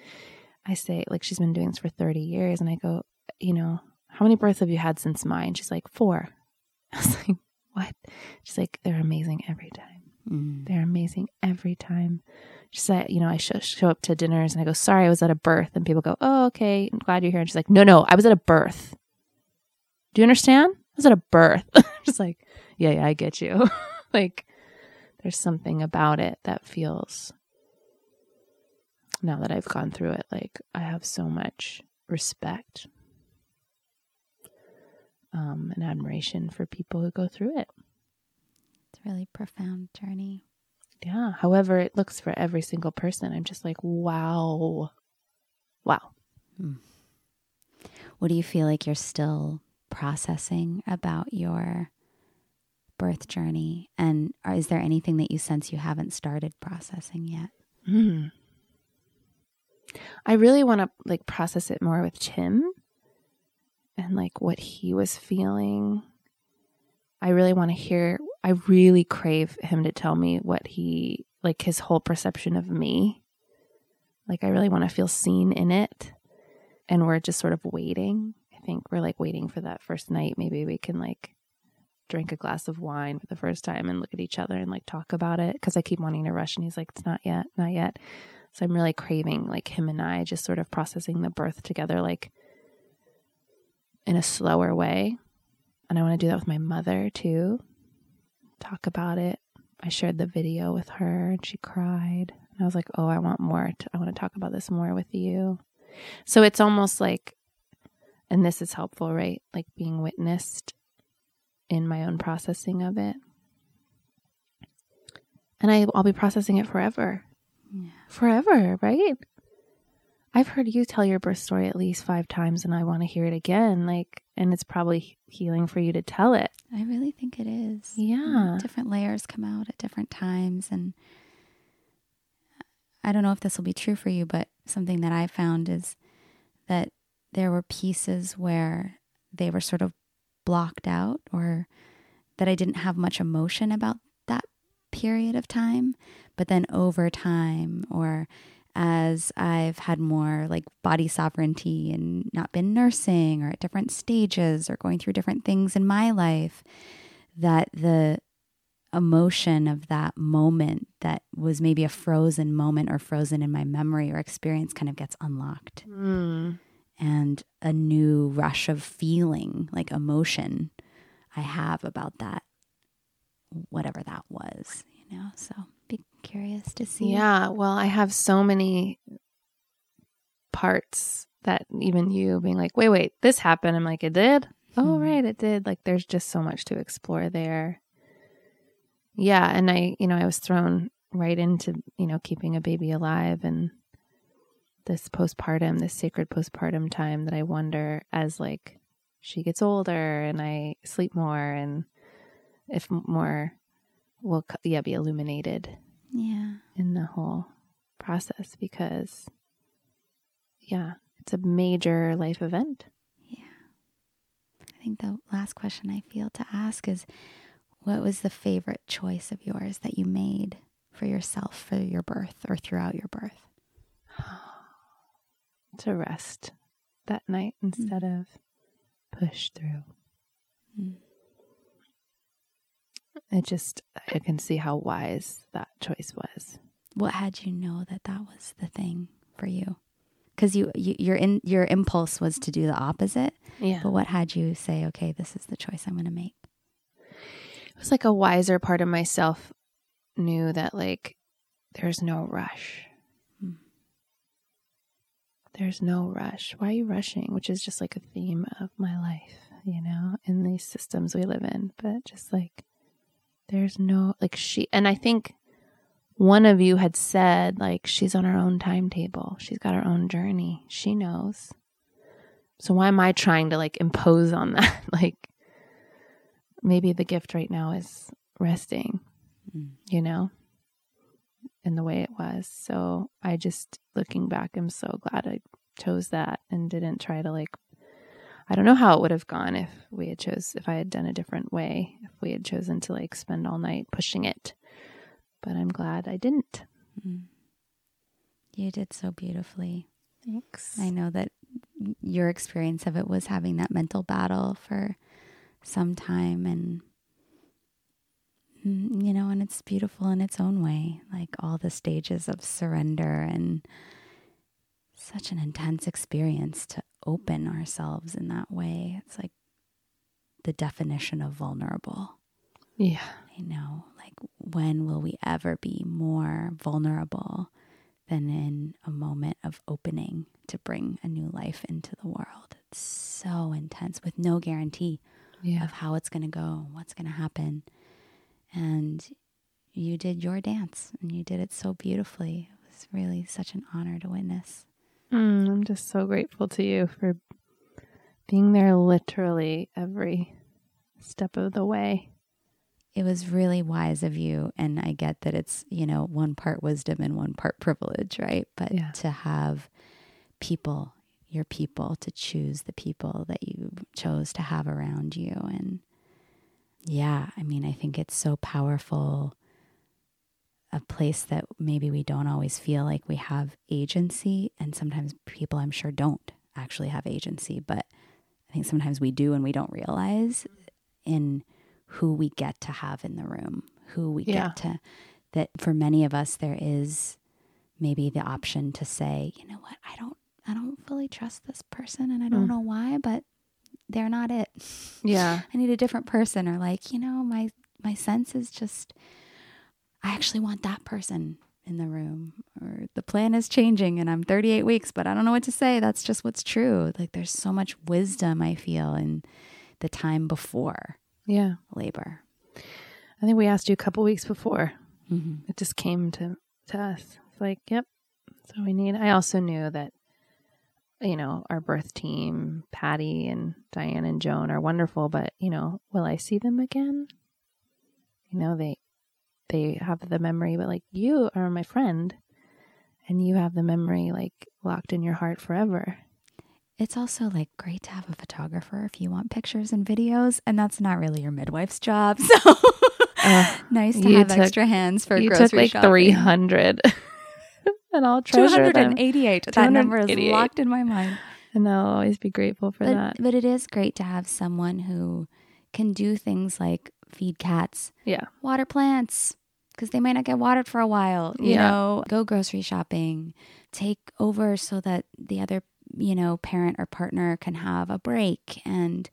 I say like she's been doing this for thirty years, and I go, you know, how many births have you had since mine? She's like four. I was like, what? She's like, they're amazing every time. Mm. They're amazing every time. She said, you know, I sh- show up to dinners and I go, sorry, I was at a birth. And people go, oh, okay, I'm glad you're here. And she's like, no, no, I was at a birth. Do you understand? Was at a birth. just like, yeah, yeah, I get you. like, there's something about it that feels, now that I've gone through it, like I have so much respect um, and admiration for people who go through it. It's a really profound journey. Yeah. However, it looks for every single person. I'm just like, wow. Wow. Hmm. What do you feel like you're still processing about your birth journey? And are, is there anything that you sense you haven't started processing yet? Mm. I really want to like process it more with Tim and like what he was feeling. I really want to hear, I really crave him to tell me what he, like his whole perception of me. Like, I really want to feel seen in it. And we're just sort of waiting. Think we're like waiting for that first night. Maybe we can like drink a glass of wine for the first time and look at each other and like talk about it. Cause I keep wanting to rush and he's like, it's not yet, not yet. So I'm really craving like him and I just sort of processing the birth together, like in a slower way. And I want to do that with my mother too. Talk about it. I shared the video with her and she cried. And I was like, oh, I want more. I want to talk about this more with you. So it's almost like, and this is helpful, right? Like being witnessed in my own processing of it. And I, I'll be processing it forever. Yeah. Forever, right? I've heard you tell your birth story at least five times and I want to hear it again. Like, and it's probably healing for you to tell it. I really think it is. Yeah. Different layers come out at different times. And I don't know if this will be true for you, but something that I found is that there were pieces where they were sort of blocked out or that I didn't have much emotion about that period of time. But then over time, or as I've had more like body sovereignty and not been nursing or at different stages or going through different things in my life, that the emotion of that moment that was maybe a frozen moment or frozen in my memory or experience kind of gets unlocked Mm. And a new rush of feeling like emotion I have about that, whatever that was, you know? So be curious to see. Yeah. Well, I have so many parts that even you being like, wait, wait, this happened. I'm like, it did? Oh, Hmm. right. It did. Like, there's just so much to explore there. Yeah. And I, you know, I was thrown right into, you know, keeping a baby alive and this postpartum, this sacred postpartum time that I wonder as like she gets older and I sleep more and if more will, yeah, be illuminated Yeah. in the whole process because yeah it's a major life event Yeah. I think the last question I feel to ask is what was the favorite choice of yours that you made for yourself for your birth or throughout your birth? to rest that night instead of push through Mm. It just, I can see how wise that choice was. What had you know that that was the thing for you? Because you, you, your in, your impulse was to do the opposite. Yeah. But what had you say? Okay, this is the choice I'm going to make. It was like a wiser part of myself knew that, like, there's no rush. There's no rush. Why are you rushing? Which is just like a theme of my life, you know, in these systems we live in. But just like, there's no, like, she, and I think one of you had said, like, she's on her own timetable. She's got her own journey. She knows. So why am I trying to like impose on that? like, maybe the gift right now is resting, Mm. you know, in the way it was. So I just, looking back, I'm so glad I chose that and didn't try to like, I don't know how it would have gone if we had chose, if I had done a different way, if we had chosen to like spend all night pushing it. But I'm glad I didn't. Mm. You did so beautifully. Thanks. I know that your experience of it was having that mental battle for some time and Mm, you know and it's beautiful in its own way like all the stages of surrender and such an intense experience to open ourselves in that way it's like the definition of vulnerable Yeah. I know. Like, when will we ever be more vulnerable than in a moment of opening to bring a new life into the world? It's so intense with no guarantee Yeah. of how it's going to go, what's going to happen. And you did your dance and you did it so beautifully. It was really such an honor to witness. Mm, I'm just so grateful to you for being there literally every step of the way. It was really wise of you. And I get that it's, you know, one part wisdom and one part privilege, right? But Yeah. to have people, your people, to choose the people that you chose to have around you. And yeah, I mean, I think it's so powerful. A place that maybe we don't always feel like we have agency. And sometimes people, I'm sure, don't actually have agency. But I think sometimes we do and we don't realize in who we get to have in the room, who we Yeah. get to, that for many of us, there is maybe the option to say, you know what, I don't, I don't fully trust this person and I don't Mm. know why, but they're not it. Yeah. I need a different person or like, you know, my, my sense is just, I actually want that person in the room or the plan is changing and I'm 38 weeks, but I don't know what to say. That's just what's true. Like there's so much wisdom I feel in the time before Yeah. labor. I think we asked you a couple weeks before. Mm-hmm. It just came to, to us. It's like, yep. So we need. I also knew that, you know, our birth team, Patty and Diane and Joan are wonderful, but, you know, will I see them again? You know, they, they have the memory, but like you are my friend and you have the memory like locked in your heart forever. It's also like great to have a photographer if you want pictures and videos, and that's not really your midwife's job. So Ugh, nice to have took- extra hands for you grocery took like shopping. 300 and I'll treasure them 288. That number is locked in my mind. and I'll always be grateful for But, that. but it is great to have someone who can do things like feed cats, Yeah. water plants, because they might not get watered for a while. You Yeah. know, go grocery shopping, take over so that the other, you know, parent or partner can have a break. And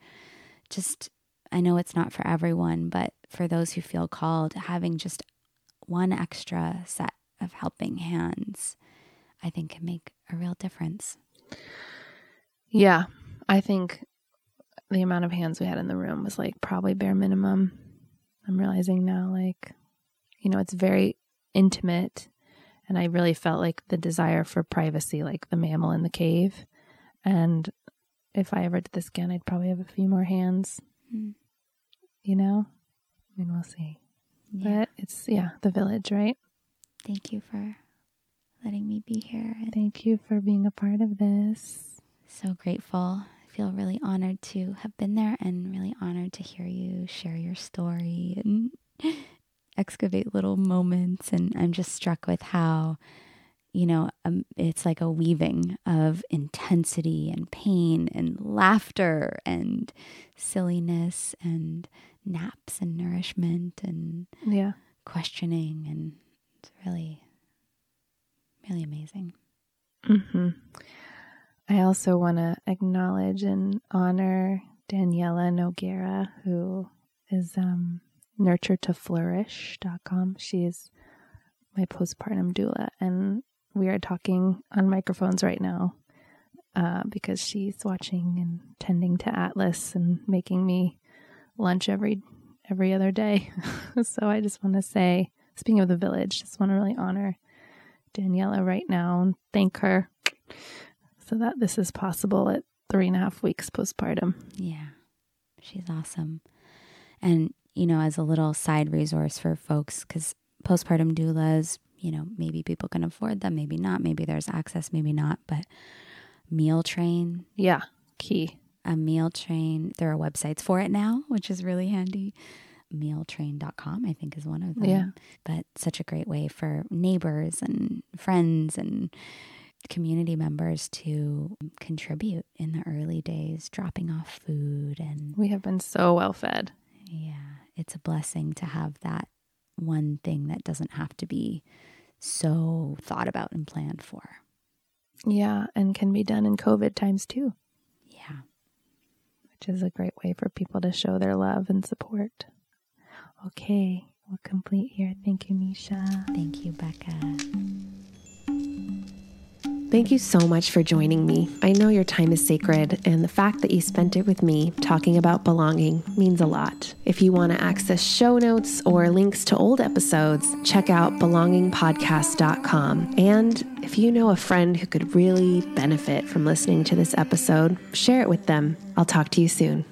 just, I know it's not for everyone, but for those who feel called, having just one extra set of helping hands, I think can make a real difference. Yeah. I think the amount of hands we had in the room was like probably bare minimum. I'm realizing now, like, you know, it's very intimate. And I really felt like the desire for privacy, like the mammal in the cave. And if I ever did this again, I'd probably have a few more hands, Mm. you know? I mean, we'll see. Yeah. But it's, yeah, the village, right? Thank you for letting me be here. Thank you for being a part of this. so grateful. I feel really honored to have been there and really honored to hear you share your story and excavate little moments. And I'm just struck with how you know, um, it's like a weaving of intensity and pain and laughter and silliness and naps and nourishment and Yeah. questioning. And it's really, really amazing. hmm I also want to acknowledge and honor Daniela Noguera, who is um, nurturetoflourish.com. She is my postpartum doula, and we are talking on microphones right now uh, because she's watching and tending to Atlas and making me lunch every every other day. so I just want to say, speaking of the village, just want to really honor Daniela right now and thank her so that this is possible at three and a half weeks postpartum. Yeah, she's awesome. And, you know, as a little side resource for folks, because postpartum doulas, you know, maybe people can afford them, maybe not. Maybe there's access, maybe not. But Meal Train, Yeah, key. a meal train, there are websites for it now, which is really handy. Mealtrain.com, I think, is one of them. Yeah. But such a great way for neighbors and friends and community members to contribute in the early days, dropping off food and We have been so well fed. yeah, it's a blessing to have that one thing that doesn't have to be so thought about and planned for. Yeah, and can be done in COVID times too, Yeah. which is a great way for people to show their love and support. Okay, we'll complete here. Thank you, Misha. Thank you, Becca. Thank you so much for joining me. I know your time is sacred, and the fact that you spent it with me talking about belonging means a lot. If you want to access show notes or links to old episodes, check out belongingpodcast.com. And if you know a friend who could really benefit from listening to this episode, share it with them. I'll talk to you soon.